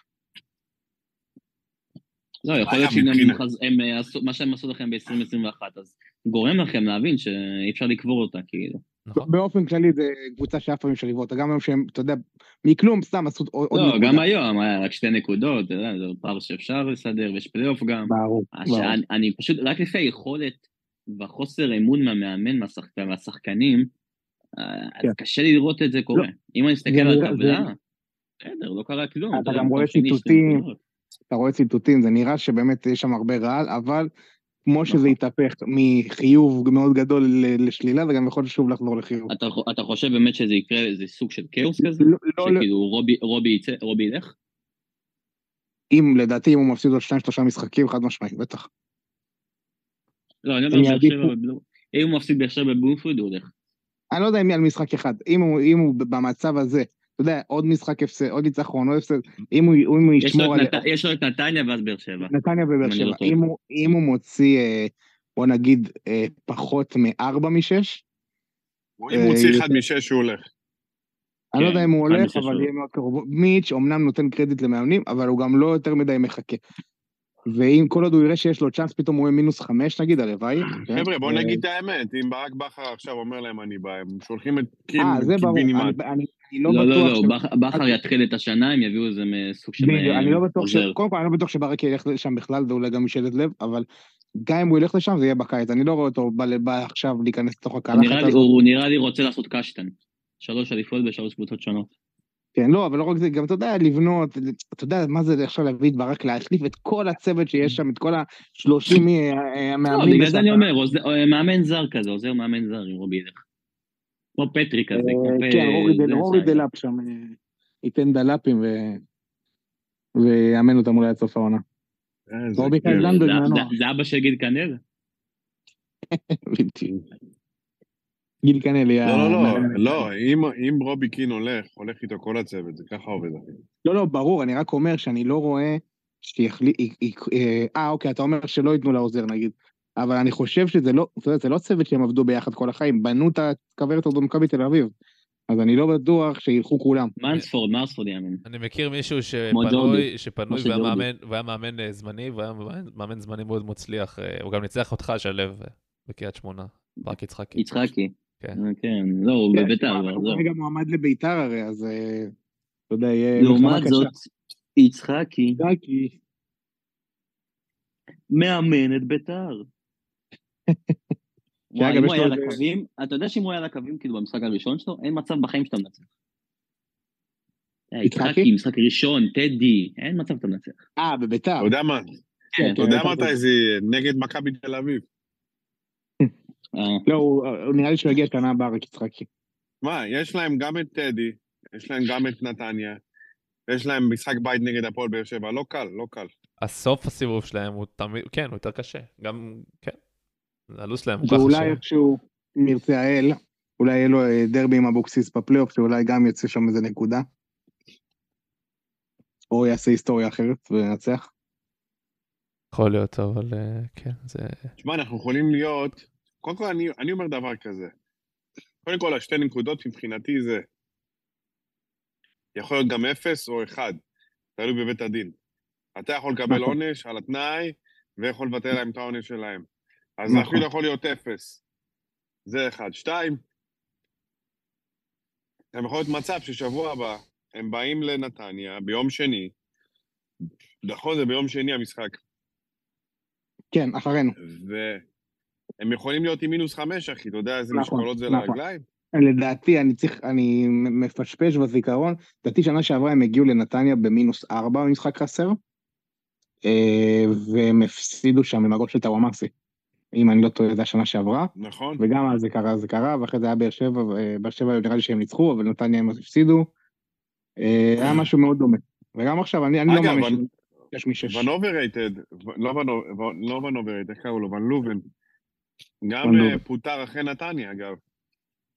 לא, יכול להיות שהם אה, עשו- מה שהם עשו לכם ב-2021, אז גורם לכם להבין שאי אפשר לקבור אותה, כאילו. נכון. באופן כללי זה קבוצה שאף פעם אפשר לבעוט, גם היום שהם, אתה יודע, מכלום סתם עשו עוד לא, נקודה. גם היום, היה רק שתי נקודות, אתה יודע, זה פער שאפשר לסדר, ויש פלייאוף גם. ברור, ברור. אני- אני פשוט, רק לפי היכולת והחוסר אמון מהמאמן מהשחק- מהשחקנים, אה, אז כן. קשה לי לראות את זה קורה. אם אני אסתכל זה על נראה- הטבלה, בסדר, לא קרה כלום. אתה גם רואה ציטוטים. אתה רואה ציטוטים, זה נראה שבאמת יש שם הרבה רעל, אבל כמו שזה נכון. התהפך מחיוב מאוד גדול לשלילה, זה גם יכול שוב לחזור לחיוב. אתה, אתה חושב באמת שזה יקרה, זה סוג של כאוס כזה? לא- לא- שכאילו רובי, רובי, יצא, רובי ילך? אם, לדעתי, אם הוא מפסיד עוד שניים שלושה משחקים, חד משמעית, בטח. לא, אני אומר שבע אם הוא מפסיד באר שבע בבלומפילד הוא הולך. אני לא יודע אם על משחק אחד, אם הוא, אם הוא במצב הזה, אתה יודע, עוד משחק הפסד, עוד ניצחון, עוד הפסד, אם הוא, אם הוא ישמור על נת... יש לו את נתניה ואז באר שבע. נתניה ובאר לא שבע, טועה. אם הוא, אם הוא מוציא, אה, בוא נגיד, אה, פחות מארבע משש, אם הוא מוציא אה, אחד משש הוא הולך. אני לא כן, יודע אם הוא הולך, אבל יהיה מאוד קרוב. מיץ' אמנם נותן קרדיט למאמנים, אבל הוא גם לא יותר מדי מחכה. ואם כל עוד הוא יראה שיש לו צ'אנס, פתאום הוא יהיה מינוס חמש נגיד, הלוואי. כן? חבר'ה, בואו אה, נגיד את האמת, אם ברק בכר עכשיו אומר להם אני בא, הם שולחים את אה, זה ברור, קיבינימט. לא לא, לא. לא, בכר- בכר יתחיל את השנה, הם יביאו איזה סוג של אני לא אה, בטוח ש... קודם כל, אני לא בטוח שברק ילך לשם בכלל, ואולי גם משאלת לב, אבל גם אם הוא ילך לשם, זה יהיה בקיץ. אני לא רואה אותו בא בא עכשיו להיכנס לתוך הזאת. הוא נראה לי רוצה לעשות קשטן. שלוש אליפויות בשלוש קבוצות שונות. כן, לא, אבל לא רק זה, גם אתה יודע, לבנות, אתה יודע מה זה עכשיו להביא את ברק, להחליף את כל הצוות שיש שם, את כל השלושים לא, המאמנים. בגלל זה אני אומר, אה, מאמן זר כזה, עוזר מאמן זר עם רובי ילך. כמו פטרי כזה, כן, רורי. דלאפ שם אה, ייתן דלאפים ו- ויאמן אותם אולי עד סוף העונה. רובי זה- בזמנו. זה- זה אבא של גיל כנר? בדיוק. גיל קנלי. לא, לא, לא, לא, אם, אם רובי קין הולך, הולך איתו כל הצוות, זה ככה עובד. לא, לא, ברור, אני רק אומר שאני לא רואה שיחליט... אה, אוקיי, אתה אומר שלא ייתנו לעוזר, נגיד. אבל אני חושב שזה לא, אתה יודע, זה לא צוות שהם עבדו ביחד כל החיים, בנו את הכוורת הזאת במכבי תל אביב. אז אני לא בטוח שילכו כולם. מנספורד, מנספורד יאמן. אני מכיר מישהו שפנוי, שפנוי והיה מאמן, והיה מאמן אה, זמני, והיה מאמן זמני מאוד מוצליח. אה, הוא גם ניצח אותך, שלו, אה, בקריית שמונה, ברק יצחקי. יצחקי. כן. כן, לא, הוא כן, בביתר, הוא. כרגע מועמד לביתר הרי, אז אתה יודע, יהיה... לעומת זאת, יצחקי יצחקי. מאמן את ביתר. וואי, אם הוא היה על איזה- הקווים, אתה יודע שאם הוא היה על הקווים, כאילו במשחק הראשון שלו, אין מצב בחיים שאתה מנצח. אה, יצחקי? משחק ראשון, טדי, אין מצב שאתה מנצח. אה, בביתר. אתה יודע מה, כן, אתה יודע בטח. מתי זה יהיה? נגד מכבי תל אביב. אה, לא, הוא נראה לי שהוא יגיע שנה הבאה רק יצחקי. מה, יש להם גם את טדי, יש להם גם את נתניה, יש להם משחק בית נגד הפועל באר שבע, לא קל, לא קל. הסוף הסיבוב שלהם הוא תמיד, כן, הוא יותר קשה. גם, כן. הלו"ז שלהם הוא ככה ואולי. איכשהו, אם ירצה האל, אולי יהיה לו אה, דרבי עם אבוקסיס בפלייאוף, שאולי גם יצא שם איזה נקודה. או יעשה היסטוריה אחרת וינצח. יכול להיות, אבל אה, כן, זה... תשמע, אנחנו יכולים להיות... קודם כל, אני, אני אומר דבר כזה. קודם כל, השתי נקודות מבחינתי זה... יכול להיות גם אפס או אחד, תלוי בבית הדין. אתה יכול לקבל נכון. עונש על התנאי, ויכול לבטל להם את העונש שלהם. אז נכון. אפילו יכול להיות אפס. זה אחד. שתיים, גם יכול להיות מצב ששבוע הבא הם באים לנתניה ביום שני, נכון, זה ביום שני המשחק, כן, אחרינו. והם יכולים להיות עם מינוס חמש, אחי, אתה יודע איזה נכון, משקולות זה נכון. לרגליים? לדעתי, אני צריך, אני מפשפש בזיכרון, לדעתי שנה שעברה הם הגיעו לנתניה במינוס ארבע במשחק חסר, אה, והם הפסידו שם עם הגול של טוואמאסי. אם אני לא טועה, זה השנה שעברה, נכון. וגם אז זה קרה, זה קרה, ואחרי זה היה באר שבע, ובאר שבע נראה לי שהם ניצחו, אבל נתניה הם הפסידו. אה, היה משהו מאוד דומה. וגם עכשיו, אני, אני לא אגב, מאמין ון- שיש משש. ון overrated, לא ון- לא איך קראו לו? ון לובן. גם אה. פוטר אחרי נתניה, אגב.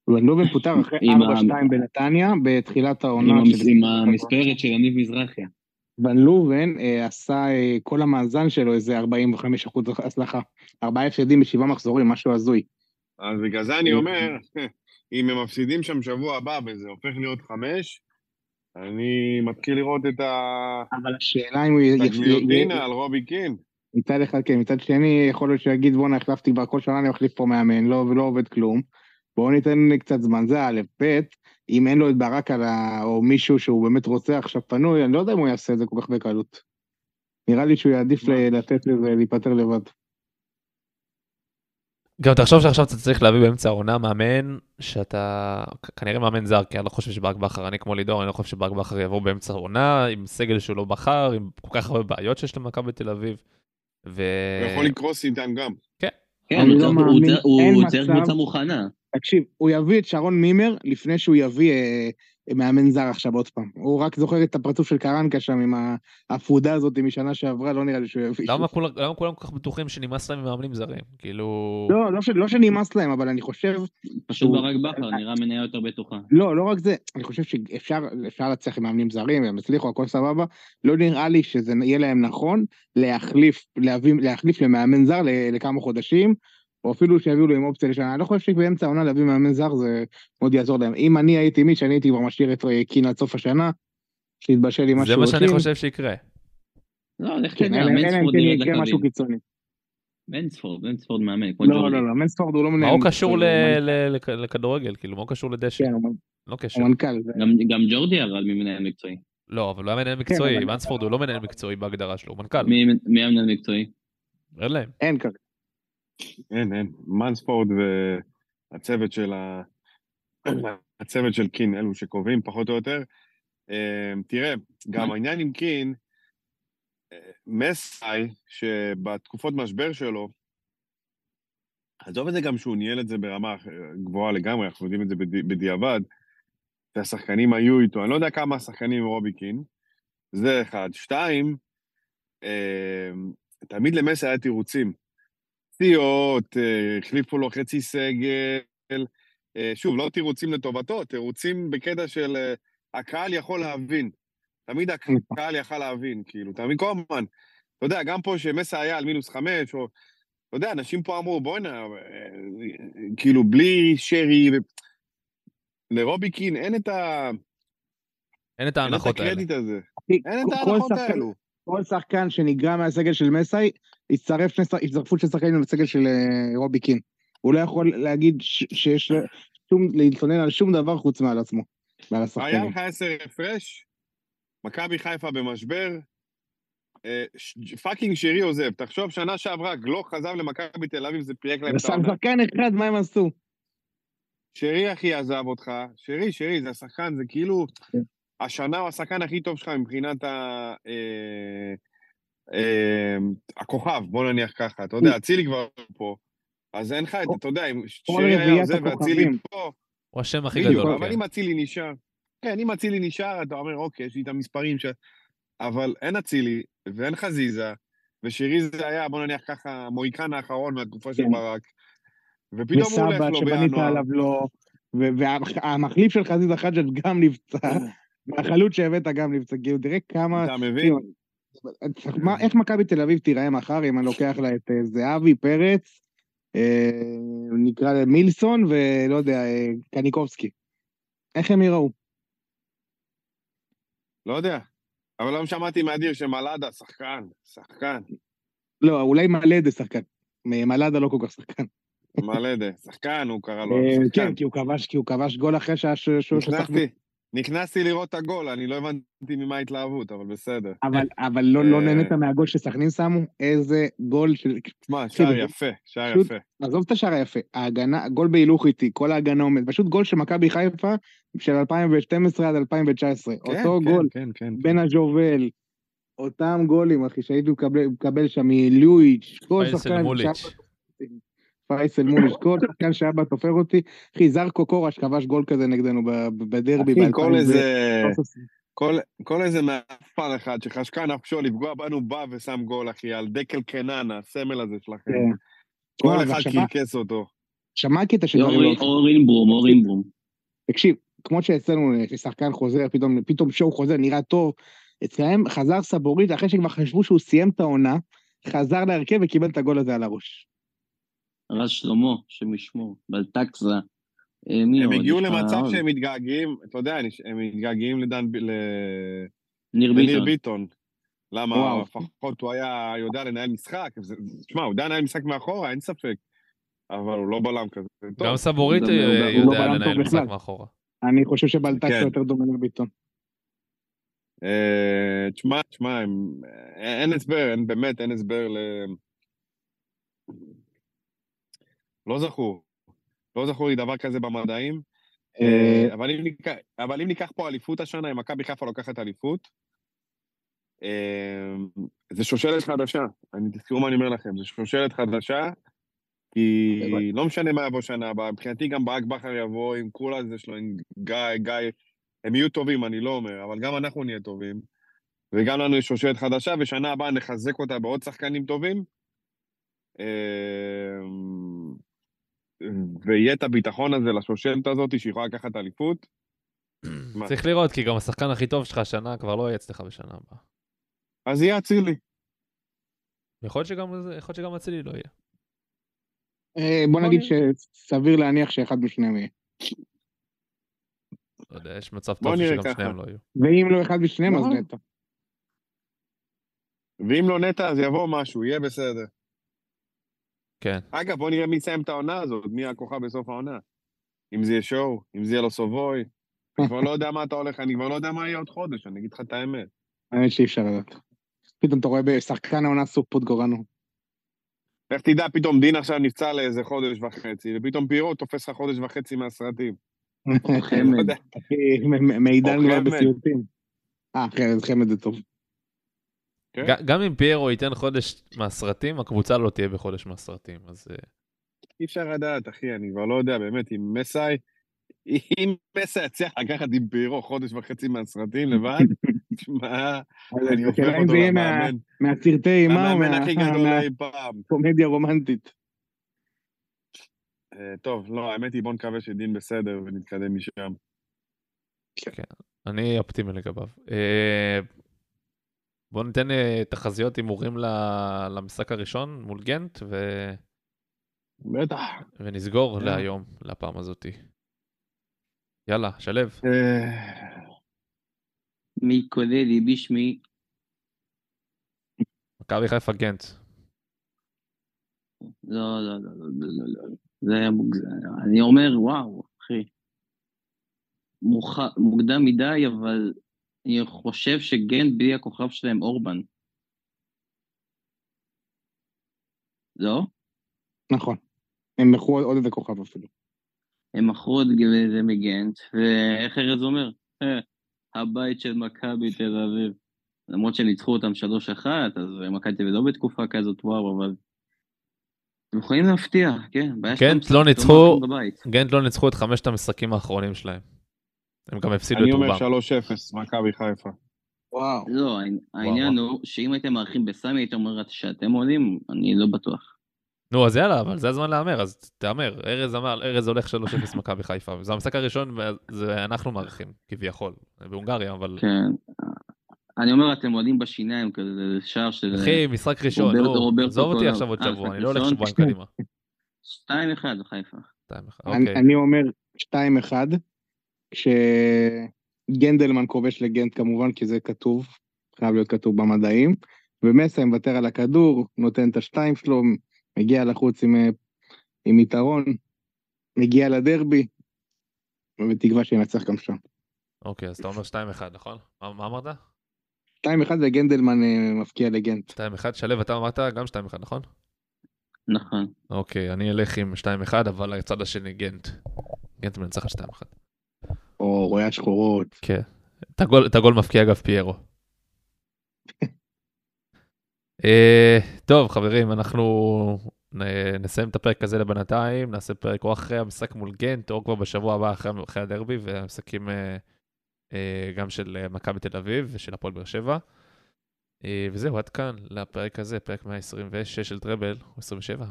ון לובן פוטר אחרי עם ה- 4-2 בנתניה, בתחילת העונה. של- עם המספרת של יניב מזרחי. ון לובן אה, עשה אה, כל המאזן שלו איזה 45 אחוז הצלחה. ארבעה הפסדים בשבעה מחזורים, משהו הזוי. אז בגלל זה אני אומר, אם הם מפסידים שם שבוע הבא וזה הופך להיות חמש, אני מתחיל לראות את אבל השאלה אם הוא... י- הגליוטינה על רובי קין. מצד אחד כן, מצד שני יכול להיות שיגיד בואנה החלפתי כבר כל שנה אני מחליף פה מאמן, לא, ולא עובד כלום. בואו ניתן קצת זמן, זה א', ב', אם אין לו את ברק על ה... או מישהו שהוא באמת רוצה עכשיו פנוי, אני לא יודע אם הוא יעשה את זה כל כך בקלות. נראה לי שהוא יעדיף ל- לתת לזה להיפטר לבד. גם תחשוב שעכשיו אתה צריך להביא באמצע העונה מאמן שאתה כנראה מאמן זר כי אני לא חושב שברק בכר אני כמו לידור אני לא חושב שברק בכר יבוא באמצע העונה עם סגל שהוא לא בחר עם כל כך הרבה בעיות שיש למכבי תל אביב. ו... הוא יכול לקרוס איתם גם. כן, אני הוא לא הוא מצב. קבוצה מוכנה. תקשיב, הוא יביא את שרון מימר לפני שהוא יביא אה, מאמן זר עכשיו עוד פעם. הוא רק זוכר את הפרצוף של קרנקה שם עם האפודה הזאת משנה שעברה, לא נראה לי שהוא יביא. למה. כולם, למה כולם כל כך בטוחים שנמאס להם ממאמנים זרים? כאילו... לא, לא, ש- לא שנמאס להם, אבל אני חושב, פשוט הוא- ברק בכר נראה מניה יותר בטוחה. לא, לא רק זה, אני חושב שאפשר אפשר להצליח עם מאמנים זרים, והם הצליחו, הכל סבבה, לא נראה לי שזה יהיה להם נכון להחליף, להביא, להחליף למאמן זר ל- לכמה חודשים, או אפילו שיביאו לו עם אופציה לשנה, אני לא חושב שבאמצע העונה להביא מאמן זר זה מאוד יעזור להם. אם אני הייתי מי, שאני הייתי כבר משאיר את אה, קין עד סוף השנה, שיתבשל עם מה זה מה שאני. חושב שיקרה. לא, לך כן, תדע, אלא אם מנספורד כן ירד משהו לקווים. קיצוני. מנספורד, מנספורד מאמן, כמו לא, ג'ורדי. לא, לא, מנספורד הוא לא מנהל. מה הוא קשור הוא ל- מנכ"ל. ל- לכ- לכדורגל? כאילו, מה הוא קשור לדשא? כן, הוא לא קשר. הוא מנכ"ל. זה- גם- גם ג'ורדי ירד ממנהל מקצועי. לא, אבל הוא היה מנהל מקצועי. אבל- מנספורד הוא לא מנהל מקצועי בהגדרה שלו, הוא מנכ"ל. מי מי המנהל מקצועי? אין להם. אין כרגע. אין, אין. מנספורד והצוות של ה... הצוות של קין, אלו שקובעים פחות או יותר. אה, תראה, גם העניין עם קין, אה, מסאי, שבתקופות משבר שלו, עזוב את זה גם שהוא ניהל את זה ברמה גבוהה לגמרי, אנחנו יודעים את זה בדי- בדיעבד, והשחקנים היו איתו, אני לא יודע כמה השחקנים עם רובי קין, זה אחד. שתיים, אה, תמיד למסי היה תירוצים. פציעות, אה, החליפו לו חצי סגל. אה, שוב, לא תירוצים לטובתו, תירוצים בקטע של אה, הקהל יכול להבין. תמיד הקהל יכל להבין, כאילו, מבין? כל הזמן. אתה יודע, גם פה שמסה היה על מינוס חמש, או... אתה יודע, אנשים פה אמרו, בוא'נה, כאילו, בלי שרי, ו... לרוביקין אין את ה... אין את ההנחות האלה. אין את הקרדיט הזה. אין את ההנחות האלו. כל שחקן שנגרע מהסגל של מסאי, יצטרפו שני שחקנים לסגל של רובי קין. הוא לא יכול להגיד שיש שום, להתלונן על שום דבר חוץ מעל עצמו. היה לך עשר הפרש, מכבי חיפה במשבר, אה, פאקינג שירי עוזב. תחשוב, שנה שעברה גלוך חזר למכבי תל אביב, זה פירק להם את העונה. שחקן אחד, מה הם עשו? שרי אחי עזב אותך, שרי, שרי, זה השחקן, זה כאילו, כן. השנה הוא השחקן הכי טוב שלך מבחינת ה... אה, אה, הכוכב, בוא נניח ככה, אתה יודע, אצילי כבר פה, אז אין לך את, אתה יודע, אם שרי היה עוזב ואצילי פה... הוא השם הכי גדול. אבל כן. אם אצילי נשאר, כן, אם אצילי נשאר, אתה אומר, אוקיי, יש לי את המספרים ש... אבל אין אצילי, ואין חזיזה, ושירי זה היה, בוא נניח ככה, המוהיקן האחרון מהתקופה של כן. ברק, ופתאום הוא הולך לו בינואר. וסבא שבנית עליו לא, והמחליף של חזיזה חג'ת גם נפצע, והחלוץ שהבאת גם נפצע, כאילו, תראה כמה... אתה מבין? איך מכבי תל אביב תיראה מחר אם אני לוקח לה את אה, זהבי, פרץ, אה, נקרא מילסון ולא יודע, אה, קניקובסקי. איך הם יראו? לא יודע, אבל לא שמעתי מאדיר שמלאדה שחקן, שחקן. לא, אולי מלאדה שחקן. מלאדה לא כל כך שחקן. מלאדה, שחקן הוא קרא לו, שחקן. כן, כי הוא כבש, כי הוא כבש גול אחרי שהיה שהוא נכנסתי, נכנסתי לראות את הגול, אני לא הבנתי ממה ההתלהבות, אבל בסדר. אבל, אבל לא, לא נהנית מהגול שסכנין שמו? איזה גול של... תשמע, שער יפה, שער יפה. עזוב את השער היפה, ההגנה, גול בהילוך איתי, כל ההגנה עומד, פשוט גול של מכבי חיפה של 2012 עד 2019. כן, אותו כן, גול, כן, כן, בין כן. הג'ובל, אותם גולים, אחי, שהייתי מקבל, מקבל שם מלואיץ', כל שחקן... פייסל מוליש, כל שחקן שהיה בא תופר אותי, אחי, זרקו קורש כבש גול כזה נגדנו בדרבי. אחי, כל איזה... כל, כל איזה מאפן אחד שחשקה נפשו לפגוע בנו בא ושם גול, אחי, על דקל קנן, הסמל הזה שלכם. כן. כל אחד קרקס אותו. שמעתי את השדרים. אורין ברום, אורין ברום. תקשיב, כמו שאצלנו שחקן חוזר, פתאום, פתאום שואו חוזר, נראה טוב, אצלם חזר סבורית אחרי שכבר חשבו שהוא סיים את העונה, חזר להרכב וקיבל את הגול הזה על הראש. רז שלמה, השם ישמור, בלטקזה. אה, הם הגיעו למצב שהם מתגעגעים, אתה יודע, הם מתגעגעים לדן, לניר ביטון. למה? לפחות הוא היה יודע לנהל משחק. תשמע, הוא יודע לנהל משחק מאחורה, אין ספק. אבל הוא לא בלם כזה. גם סבורית אה, יודע לא לנהל משחק מאחורה. אני חושב שבלטקסה כן. יותר דומה לניר ביטון. אה, תשמע, תשמע, אין הסבר, באמת אין הסבר ל... לא זכור. לא זכור לי דבר כזה במדעים. אה, אה, אבל אם, ניקח, אבל אם ניקח פה אליפות השנה, אם מכבי חיפה לוקחת אליפות, אה, זה שושלת חדשה. אני תזכרו מה אני אומר לכם, זה שושלת חדשה, כי לא משנה מה יבוא שנה הבאה, מבחינתי גם ברק בכר יבוא עם כולה זה שלו, עם גיא, גיא, הם יהיו טובים, אני לא אומר, אבל גם אנחנו נהיה טובים. וגם לנו יש שושלת חדשה, ושנה הבאה נחזק אותה בעוד שחקנים טובים. ויהיה את הביטחון הזה לשושלת הזאת שיכולה לקחת אליפות. צריך לראות, כי גם השחקן הכי טוב שלך השנה כבר לא יהיה אצלך בשנה הבאה. אז יהיה אצילי. יכול להיות שגם אצילי לא יהיה. אה, בוא נגיד שסביר להניח שאחד משניהם יהיה. לא יודע, יש מצב טוב שגם שניהם לא יהיו. ואם לא אחד משניהם, אז נכון. נטע. ואם לא נטע, אז יבוא משהו, יהיה בסדר. כן. אגב, בוא נראה מי יסיים את העונה הזאת, מי הכוכב בסוף העונה. אם זה יהיה שואו, אם זה יהיה לו סובוי. אני כבר לא יודע מה אתה הולך, אני כבר לא יודע מה יהיה עוד חודש, אני אגיד לך את האמת. האמת שאי אפשר לדעת. פתאום אתה רואה בשחקן העונה סוף פוטגורנו. איך תדע, פתאום דין עכשיו נפצע לאיזה חודש וחצי, ופתאום פירו תופס לך חודש וחצי מהסרטים. חמד. מעידן כבר בסיוטים. אה, חמד זה טוב. כן. גם אם פיירו ייתן חודש מהסרטים, הקבוצה לא תהיה בחודש מהסרטים, אז... אה, אי אפשר לדעת, אחי, אני כבר לא יודע, באמת, אם מסאי, אם מסאי יצליח לקחת עם פיירו חודש וחצי מהסרטים לבד, תשמע, אני הופך אותו למאמן. מהסרטי אימה או מהמאמן הכי גדול אי פעם. קומדיה רומנטית. אה, טוב, לא, האמת היא בוא נקווה שדין בסדר ונתקדם משם. אני אופטימי לגביו. בואו ניתן אה, תחזיות הימורים למשחק הראשון מול גנט, ו... בטח. ונסגור יאללה. להיום, לפעם הזאתי. יאללה, שלו. אה, מי כוללי בשמי, מכבי חיפה גנט. לא, לא, לא, לא, לא, לא, לא. זה היה מוגזם. אני אומר, וואו, אחי. מוקדם מדי, אבל אני חושב שגנט בלי הכוכב שלהם אורבן. לא? נכון. הם מכרו עוד איזה כוכב אפילו. הם מכרו את זה מגנט, ואיך ארז אומר? "אה, הבית של מכבי תל אביב. למרות שהם ניצחו אותם 3-1, אז מכבי תל אביב לא בתקופה כזאת, וואו, אבל... הם יכולים להפתיע, כן. לא. גנט לא ניצחו את חמשת המשחקים האחרונים שלהם. הם גם הפסידו אני את אומר רובם. 3-0, מכבי חיפה. וואו. לא, העניין. הוא שאם הייתם מארחים בסמי, הייתם אומר שאתם עולים, אני לא בטוח. נו, אז יאללה, אבל זה הזמן להמר, אז תהמר. ארז אמר, ארז הולך 3-0 מכבי חיפה. זה המשחק הראשון, זה אנחנו מארחים, כביכול. בהונגריה, אבל... כן. אני אומר, אתם עולים בשיניים כזה, זה שער של... אחי, משחק ראשון, נו, עזוב אותי. עכשיו עוד אה, שבוע, אני לא הולך? שבועיים קדימה. 2-1 לחיפה. שתיים אחד, אני- אוקיי. אני אומר 2-1, כשגנדלמן כובש לגנט כמובן, כי זה כתוב, חייב להיות כתוב במדעים, ומסה מוותר על הכדור, נותן את השתיים שלו, מגיע לחוץ עם, אה, עם יתרון, מגיע לדרבי, ובתקווה שינצח גם שם. אוקיי, אז אתה אומר 2-1, נכון? מה מה אמרת? 2-1 וגנדלמן אה, מפקיע לגנט. 2-1, שלו, אתה אמרת גם 2-1, נכון? נכון. אוקיי, אני אלך עם 2-1, אבל הצד השני גנט. גנט מנצחת 2-1. או רואי השחורות. כן. את הגול- את הגול מפקיע אגב פיירו. אה, טוב, חברים, אנחנו נסיים את הפרק הזה לבינתיים, נעשה פרק או אחרי המשחק מול גנט, או כבר בשבוע הבא אחרי, אחרי הדרבי, והמשחקים אה, אה, גם של מכבי תל אביב ושל הפועל באר שבע. אה, וזהו, עד כאן לפרק הזה, פרק 126 של טראבל, או 27?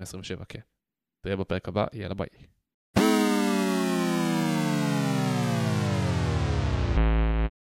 127, כן. נראה בפרק הבא, יאללה ביי.